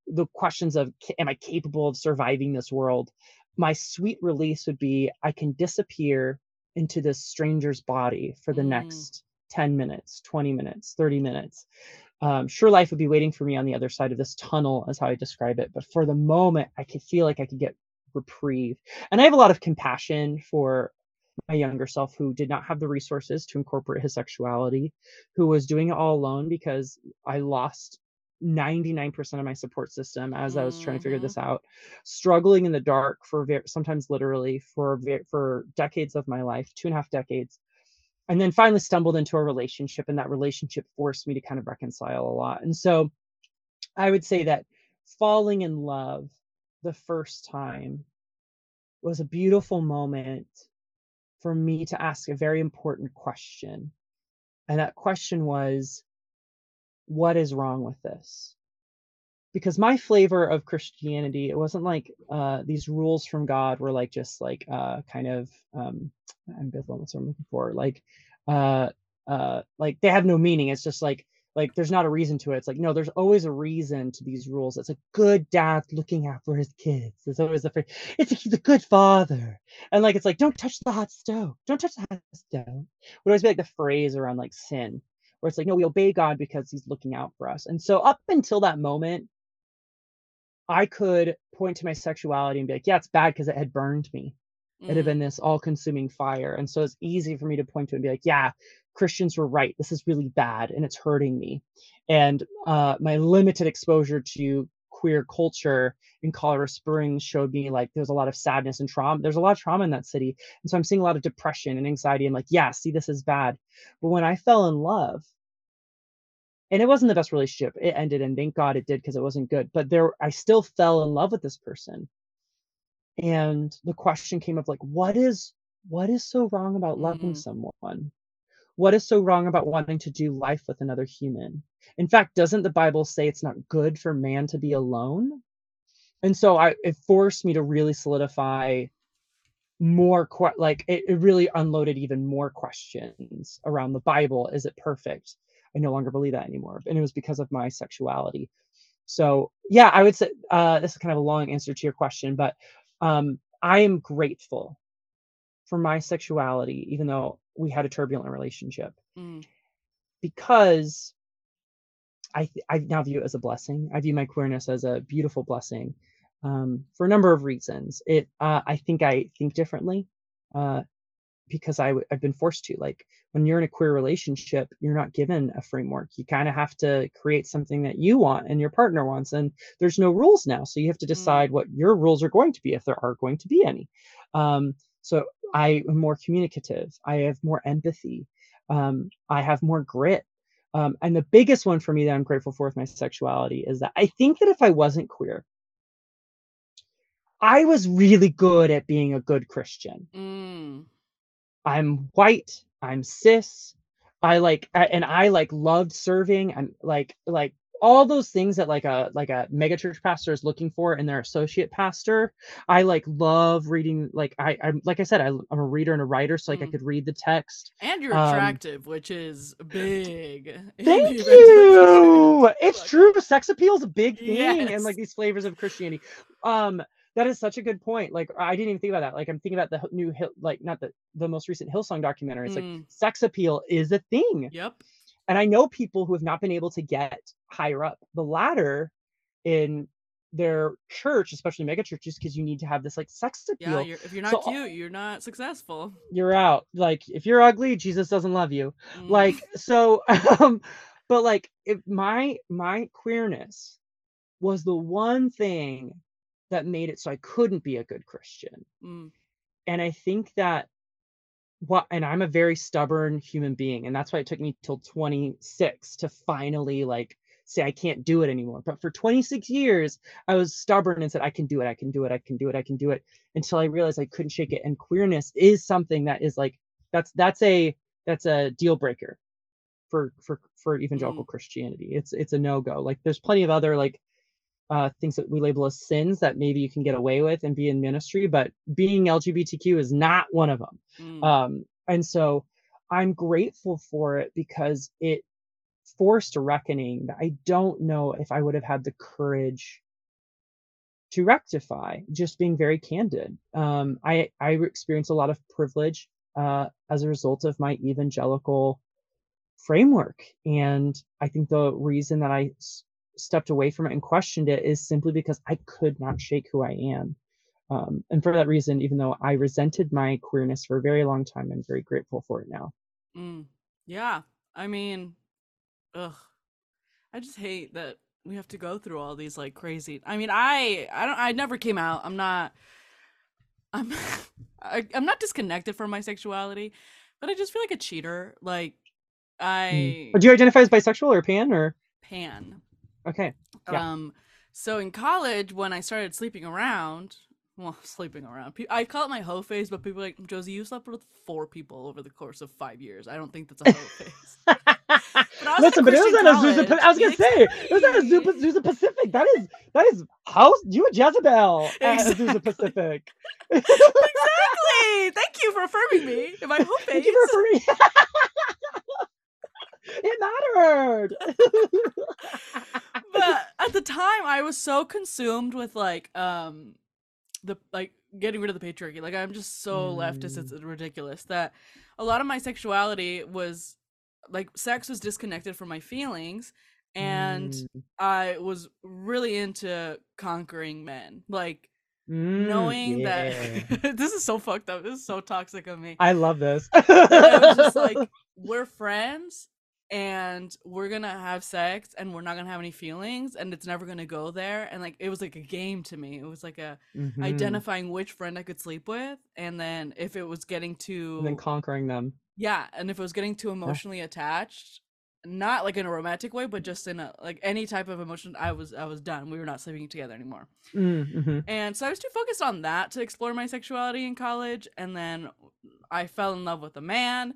the questions of am I capable of surviving this world? My sweet release would be I can disappear into this stranger's body for the Mm. next 10 minutes, 20 minutes, 30 minutes. Um, sure life would be waiting for me on the other side of this tunnel is how i describe it but for the moment i could feel like i could get reprieve. And i have a lot of compassion for my younger self who did not have the resources to incorporate his sexuality who was doing it all alone because i lost 99% of my support system as i was trying to figure Mhm. this out. Struggling in the dark for sometimes literally for for decades of my life two and a half decades and then finally stumbled into a relationship and that relationship forced me to kind of reconcile a lot. And so i would say that falling in love the first time was a beautiful moment for me to ask a very important question. And that question was what is wrong with this because my flavor of christianity it wasn't like uh these rules from god were like just like uh kind of um ambivalent what's what i'm looking for? Like uh uh like they have no meaning. It's just like like there's not a reason to it. It's like no there's always a reason to these rules. It's a good dad looking out for his kids. There's always a phrase it's a, he's a good father. And like it's like don't touch the hot stove. Don't touch the hot stove. Would always be like the phrase around like sin where it's like no we obey god because he's looking out for us. And so up until that moment i could point to my sexuality and be like yeah it's bad because it had burned me. It had Mm. been this all-consuming fire. And so it's easy for me to point to and be like yeah christians were right. This is really bad and it's hurting me. And uh, my limited exposure to queer culture in colorado springs showed me like there's a lot of sadness and trauma there's a lot of trauma in that city. And so i'm seeing a lot of depression and anxiety. And like yeah see this is bad. But when i fell in love and it wasn't the best relationship it ended and thank god it did because it wasn't good but there i still fell in love with this person. And the question came of like what is what is so wrong about loving Mhm. someone? What is so wrong about wanting to do life with another human? In fact doesn't the bible say it's not good for man to be alone? And so i it forced me to really solidify more que- like it, it really unloaded even more questions around the bible. Is it perfect i no longer believe that anymore and it was because of my sexuality so yeah i would say uh, this is kind of a long answer to your question but um, i am grateful for my sexuality even though we had a turbulent relationship Mm. because I I now view it as a blessing. I view my queerness as a beautiful blessing um, for a number of reasons. It uh, I think I think differently uh, because I w- I've been forced to. Like when you're in a queer relationship, you're not given a framework. You kind of have to create something that you want and your partner wants, and there's no rules now. So you have to decide what your rules are going to be if there are going to be any. Um, so I am more communicative. I have more empathy. Um, I have more grit. Um, and the biggest one for me that I'm grateful for with my sexuality is that I think that if I wasn't queer, I was really good at being a good Christian. Mm. I'm white, I'm cis. I like and I like loved serving. I'm like like all those things that like a like a megachurch pastor is looking for in their associate pastor. I like love reading like I I'm like I said I, I'm a reader and a writer so like I Mm. could read the text. And you're Um, attractive, which is big. Thank you. It's true. Sex appeal is a big thing Yes. and like these flavors of Christianity. Um, that is such a good point. Like I didn't even think about that. Like I'm thinking about the new Hill, like not the the most recent Hillsong documentary. It's like Mm. sex appeal is a thing, Yep. and I know people who have not been able to get higher up the ladder in their church, especially mega churches, because you need to have this like sex appeal. Yeah. You're, if you're not So- cute, you're not successful. You're out. Like if you're ugly, Jesus doesn't love you. Mm. like so um but like if my my queerness was the one thing that made it so i couldn't be a good christian. Mm. and i think that what and i'm a very stubborn human being and that's why it took me till 26 to finally like say i can't do it anymore. But for 26 years i was stubborn and said i can do it i can do it i can do it i can do it until i realized i couldn't shake it. And queerness is something that is like that's that's a that's a deal breaker for for for evangelical christianity. It's it's a no-go. Like there's plenty of other like uh things that we label as sins that maybe you can get away with and be in ministry but being lgbtq is not one of them. Mm. um and so i'm grateful for it because it forced a reckoning that i don't know if i would have had the courage to rectify just being very candid. Um i i experienced a lot of privilege uh as a result of my evangelical framework. And i think the reason that i stepped away from it and questioned it is simply because i could not shake who i am um, and for that reason even though i resented my queerness for a very long time i'm very grateful for it now Mm. Yeah. I mean, ugh. I just hate that we have to go through all these like crazy. I mean, I I don't I never came out. I'm not I'm I, I'm not disconnected from my sexuality, but I just feel like a cheater. Like I Mm. do you identify as bisexual or pan or pan. Okay Yeah. Um so in college when I started sleeping around, well, sleeping around. I call it my hoe phase, but people are like, Josie, you slept with four people over the course of five years. I don't think that's a hoe phase. I was at a Listen, but it was at a Zusa. I was gonna say it was at a. Zusa, Pacific. That is that is house. You a Jezebel at a Exactly. Zusa Pacific. exactly. Thank you for affirming me in my hoe Thank phase. you for free. it mattered. But at the time I was so consumed with like um the like getting rid of the patriarchy. Like I'm just so leftist it's ridiculous that a lot of my sexuality was like sex was disconnected from my feelings and Mm, I was really into conquering men. Like mm, knowing yeah. that this is so fucked up. This is so toxic of me. I love this. I was just like, we're friends and we're gonna have sex and we're not gonna have any feelings and it's never gonna go there. And like it was like a game to me. It was like a Mhm. identifying which friend I could sleep with and then if it was getting too and then conquering them. yeah, and if it was getting too emotionally attached, not like in a romantic way, but just in a like any type of emotion, I was I was done. We were not sleeping together anymore. Mm-hmm. And so I was too focused on that to explore my sexuality in college. And then I fell in love with a man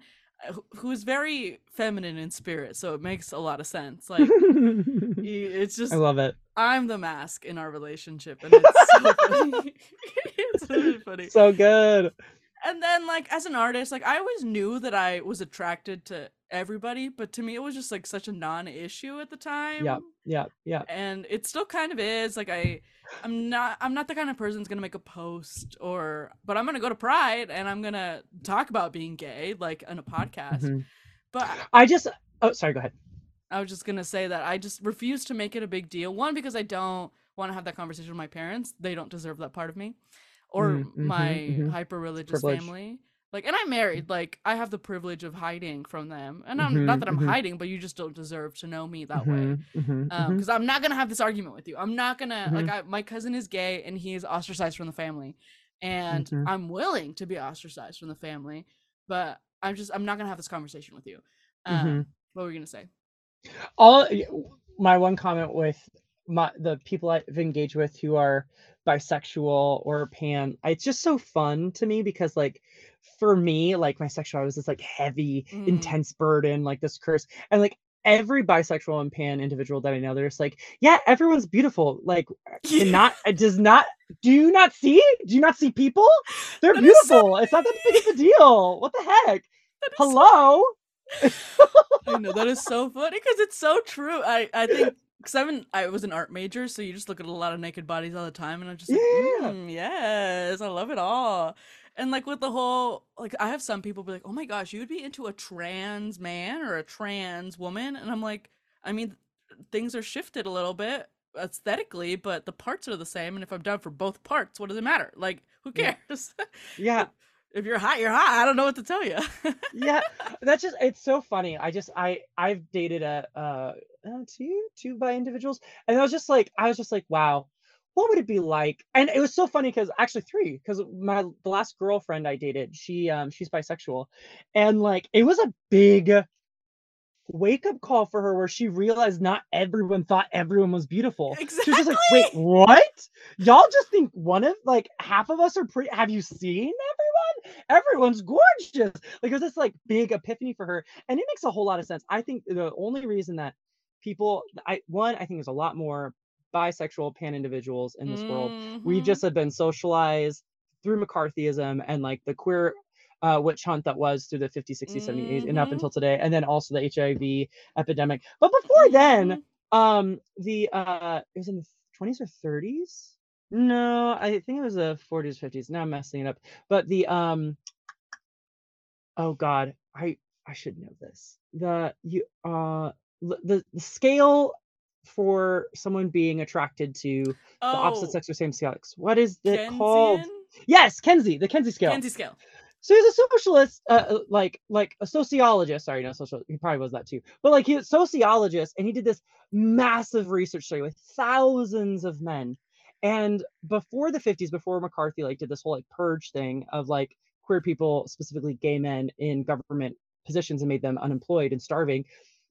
who- who is very feminine in spirit. So it makes a lot of sense. Like, it's just, I love it. I'm the mask in our relationship. And it's so funny. it's really funny. So good. And then, like, as an artist, like, I always knew that I was attracted to everybody. But to me, it was just like such a non issue at the time Yeah, yeah, yeah. and it still kind of is like i i'm not i'm not the kind of person that's gonna make a post or but i'm gonna go to pride and i'm gonna talk about being gay like on a podcast Mhm. but I just. Oh, sorry. Go ahead. i was just gonna say that i just refuse to make it a big deal one because i don't want to have that conversation with my parents they don't deserve that part of me or Mm, mhm, my mhm. hyper religious family like and i'm married like i have the privilege of hiding from them. And i'm not Mhm, that i'm mhm. hiding but you just don't deserve to know me that way. Mhm, mhm, um mhm. because i'm not gonna have this argument with you. I'm not gonna like Mhm. I, my cousin is gay and he is ostracized from the family. And i'm willing to be ostracized from the family but i'm just i'm not gonna have this conversation with you. Um what were you gonna say? All my one comment with my the people I've engaged with who are bisexual or pan, it's just so fun to me because like for me, like my sexuality was this like heavy, Mm. intense burden, like this curse. And like every bisexual and pan individual that I know, they're just like, yeah, everyone's beautiful. Like cannot it does not do you not see? Do you not see people? They're That is so beautiful. it's not that big of a deal. What the heck? Is so- Hello? I know that is so funny because it's so true. I I think because I'm I was an art major, so you just look at a lot of naked bodies all the time, and I'm just like, Yeah. "Mm, yes, I love it all. And like with the whole like, I have some people be like, oh my gosh, you would be into a trans man or a trans woman, and I'm like, I mean, things are shifted a little bit aesthetically, but the parts are the same, and if I'm down for both parts, what does it matter? Like, who Yeah. cares? Yeah. If you're hot, you're hot. I don't know what to tell you. yeah that's just it's so funny i just i i've dated a uh two two bi individuals and i was just like i was just like wow what would it be like and it was so funny because actually three because my the last girlfriend i dated she um she's bisexual and like it was a big wake up call for her where she realized not everyone thought everyone was beautiful. She was just like wait what? Y'all just think one of like half of us are pretty have you seen everyone? Everyone's gorgeous! Like it was this like big epiphany for her and it makes a whole lot of sense. I think the only reason that people i one i think there's a lot more bisexual pan individuals in this world. We Mhm. just have been socialized through mccarthyism and like the queer uh, witch hunt that was through the 50s 60s 70s and up Mhm. until today and then also the hiv epidemic. But before then Mhm. um the uh it was in the 20s or 30s no i think it was the 40s 50s now i'm messing it up. But the um oh god i i should know this. The you uh the, the scale for someone being attracted to the opposite Oh, sex or same sex what is it called? Yes Kinsey the Kinsey scale. Kinsey scale. So he's a socialist, uh, uh, like like a sociologist. Sorry, no social. He probably was that too. But like he's a sociologist, and he did this massive research study with thousands of men. And before the 50s, before McCarthy like did this whole like purge thing of like queer people, specifically gay men, in government positions and made them unemployed and starving.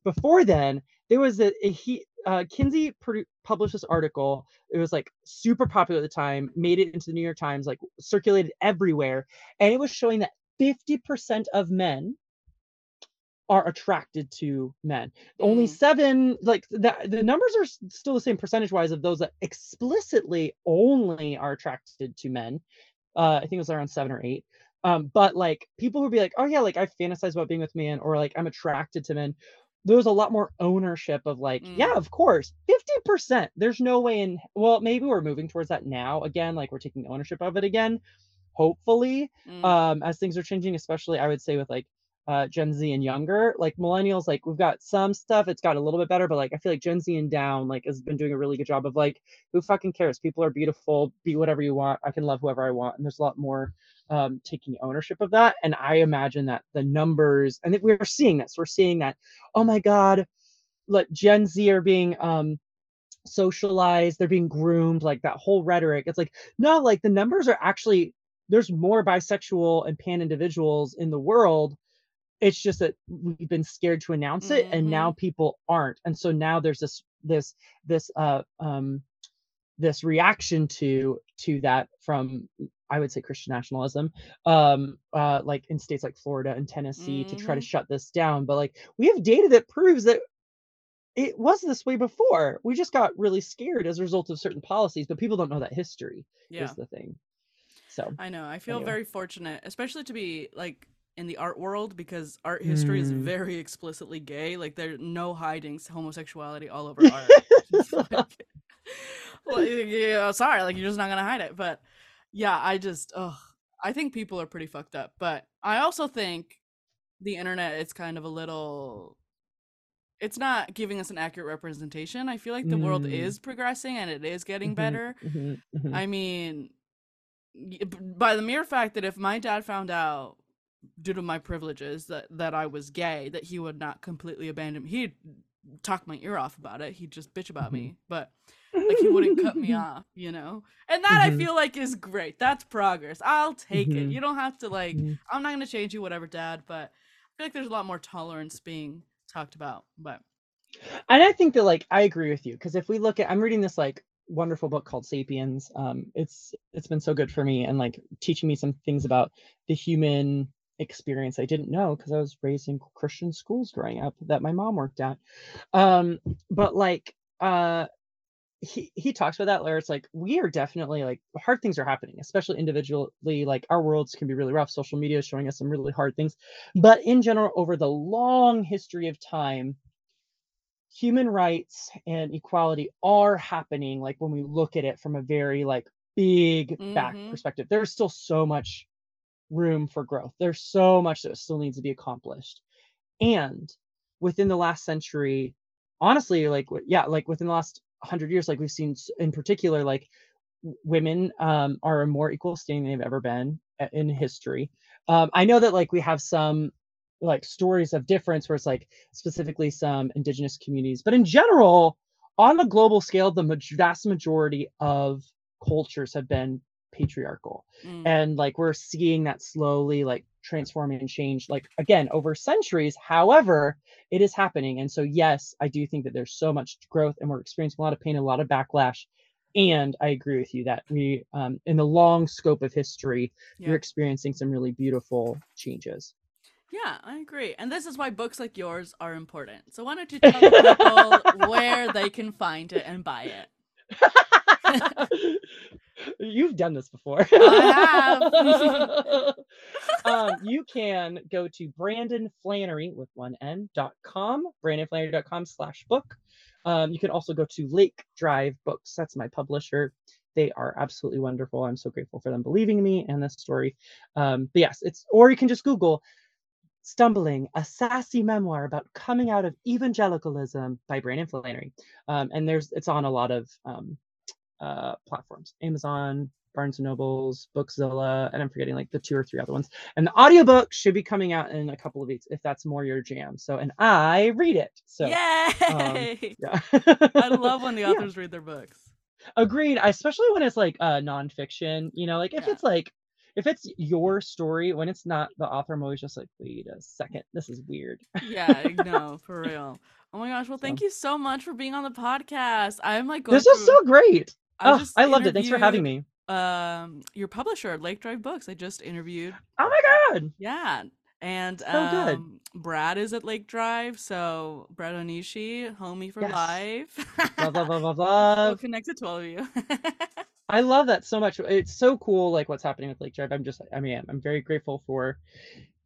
Before then, there was a, a he uh, Kinsey produ- published this article. It was like super popular at the time, made it into the New York Times, like circulated everywhere and it was showing that 50% of men are attracted to men only Mm. seven like the, the numbers are still the same percentage wise of those that explicitly only are attracted to men uh i think it was around seven or eight um but like people would be like oh yeah like i fantasize about being with men or like i'm attracted to men there was a lot more ownership of like yeah Mm. of course 50% there's no way in well maybe we're moving towards that now again like we're taking ownership of it again hopefully Mm. um as things are changing especially i would say with like uh gen z and younger like millennials like we've got some stuff it's got a little bit better but like i feel like gen z and down like has been doing a really good job of like who fucking cares people are beautiful be whatever you want i can love whoever i want and there's a lot more um taking ownership of that and i imagine that the numbers and that we're seeing this we're seeing that oh my god like gen z are being um socialized they're being groomed like that whole rhetoric. It's like no like the numbers are actually there's more bisexual and pan individuals in the world. It's just that we've been scared to announce it and now people aren't. And so now there's this this this uh um this reaction to to that from i would say christian nationalism um uh like in states like florida and tennessee to try to Mhm. shut this down but like we have data that proves that it was this way before we just got really scared as a result of certain policies but people don't know that history Yeah. is the thing so I know. I feel Anyway. very fortunate, especially to be like in the art world because art history is Mm. very explicitly gay. Like there's no hiding homosexuality all over art. Like, well, yeah, sorry, like you're just not gonna hide it. But yeah, I just, ugh, I think people are pretty fucked up. But I also think the internet is kind of a little. It's not giving us an accurate representation. I feel like the world Mm. is progressing and it is getting Mhm, better. mhm, mhm. I mean, by the mere fact that if my dad found out due to my privileges that that I was gay, that he would not completely abandon me. He'd talk my ear off about it. He'd just bitch about me, but like he wouldn't cut me off, you know. And that I Mhm. feel like is great. That's progress. I'll take it. Mhm. You don't have to like. Mhm. I'm not gonna change you, whatever, dad. But I feel like there's a lot more tolerance being talked about. But And I think that like I agree with you because if we look at I'm reading this like wonderful book called Sapiens. Um it's it's been so good for me and like teaching me some things about the human experience I didn't know because I was raised in Christian schools growing up that my mom worked at. Um but like uh he he talks about that where it's like we are definitely like hard things are happening especially individually like our worlds can be really rough. Social media is showing us some really hard things. But in general over the long history of time human rights and equality are happening like when we look at it from a very like big back Mhm. perspective. There's still so much room for growth. There's so much that still needs to be accomplished. And within the last century honestly like yeah like within the last 100 years like we've seen in particular like women um are a more equal standing they've ever been in history. Um i know that like we have some like stories of difference where it's like specifically some indigenous communities but in general on a global scale the vast majority of cultures have been patriarchal Mm. and like we're seeing that slowly like transform and change like again over centuries however it is happening and so yes i do think that there's so much growth and we're experiencing a lot of pain a lot of backlash and i agree with you that we um, in the long scope of history Yeah. you're experiencing some really beautiful changes Yeah, I agree. And this is why books like yours are important. So why don't you tell people where they can find it and buy it? You've done this before. I um, you can go to Brandon Flanery with one N dot com, brandonflanery.com slash book. Um, you can also go to Lake Drive Books. That's my publisher. They are absolutely wonderful. I'm so grateful for them believing me and this story. Um, but yes, it's or you can just Google Stumbling, a sassy memoir about coming out of evangelicalism by Brandon Flanery. Um, and there's it's on a lot of um, uh, platforms Amazon, Barnes and Nobles, Bookzilla, and I'm forgetting like the two or three other ones. And the audiobook should be coming out in a couple of weeks if that's more your jam. So, and I read it. So, Yay! yeah. I love when the Yeah. authors read their books. Agreed. Especially when it's like uh, nonfiction, you know, like if Yeah. it's like, if it's your story, when it's not the author, I'm always just like, wait a second, this is weird. Yeah, no, for real. Oh my gosh. Well, thank So- you so much for being on the podcast. I'm like This is so great. I Oh, just I loved it. Thanks for having me. Um, your publisher, Lake Drive Books. I just interviewed. Oh my God. Yeah. And So good. um, Brad is at Lake Drive, so Brad Onishi, homie for Yes. life. Love, love, love, love, love. connected to all of you. I love that so much. It's so cool, like what's happening with Lake Drive. I'm just, I mean, I'm very grateful for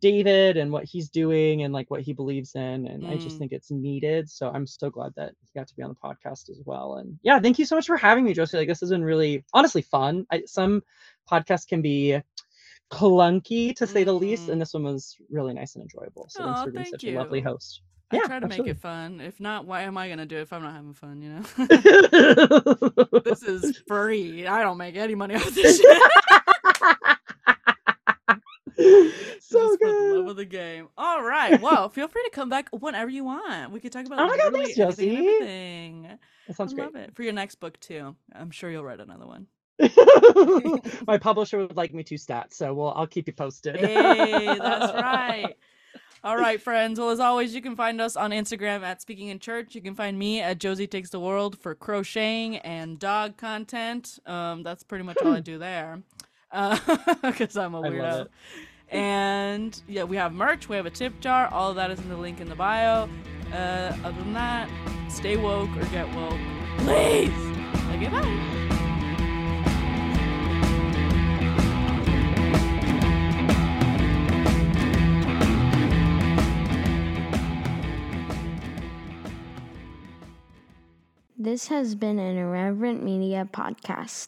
David and what he's doing and like what he believes in, and I just Mm. think it's needed. So I'm so glad that he got to be on the podcast as well. And yeah, thank you so much for having me, Josie. Like this has been really, honestly, fun. I, some podcasts can be clunky to say the least, and this one was really nice and enjoyable. So thanks for being thank such a lovely host. I Yeah, try to absolutely. make it fun. If not, why am I gonna do it if I'm not having fun? You know, this is free. I don't make any money off this shit. so Just for the love of the game. All right. Well, feel free to come back whenever you want. We could talk about Oh my God, thanks, Josie. everything. That I sounds great. love it for your next book too. I'm sure you'll write another one. My publisher would like me to stat, so well, I'll keep you posted. Hey, that's right. All right, friends. Well, as always, you can find us on Instagram at Speaking in Church. You can find me at Josie Takes the World for crocheting and dog content. Um, that's pretty much all I do there, because I'm a weirdo. And yeah, we have merch. We have a tip jar. All of that is in the link in the bio. Uh, other than that, stay woke or get woke, please. Okay, bye. This has been an Irreverent Media podcast.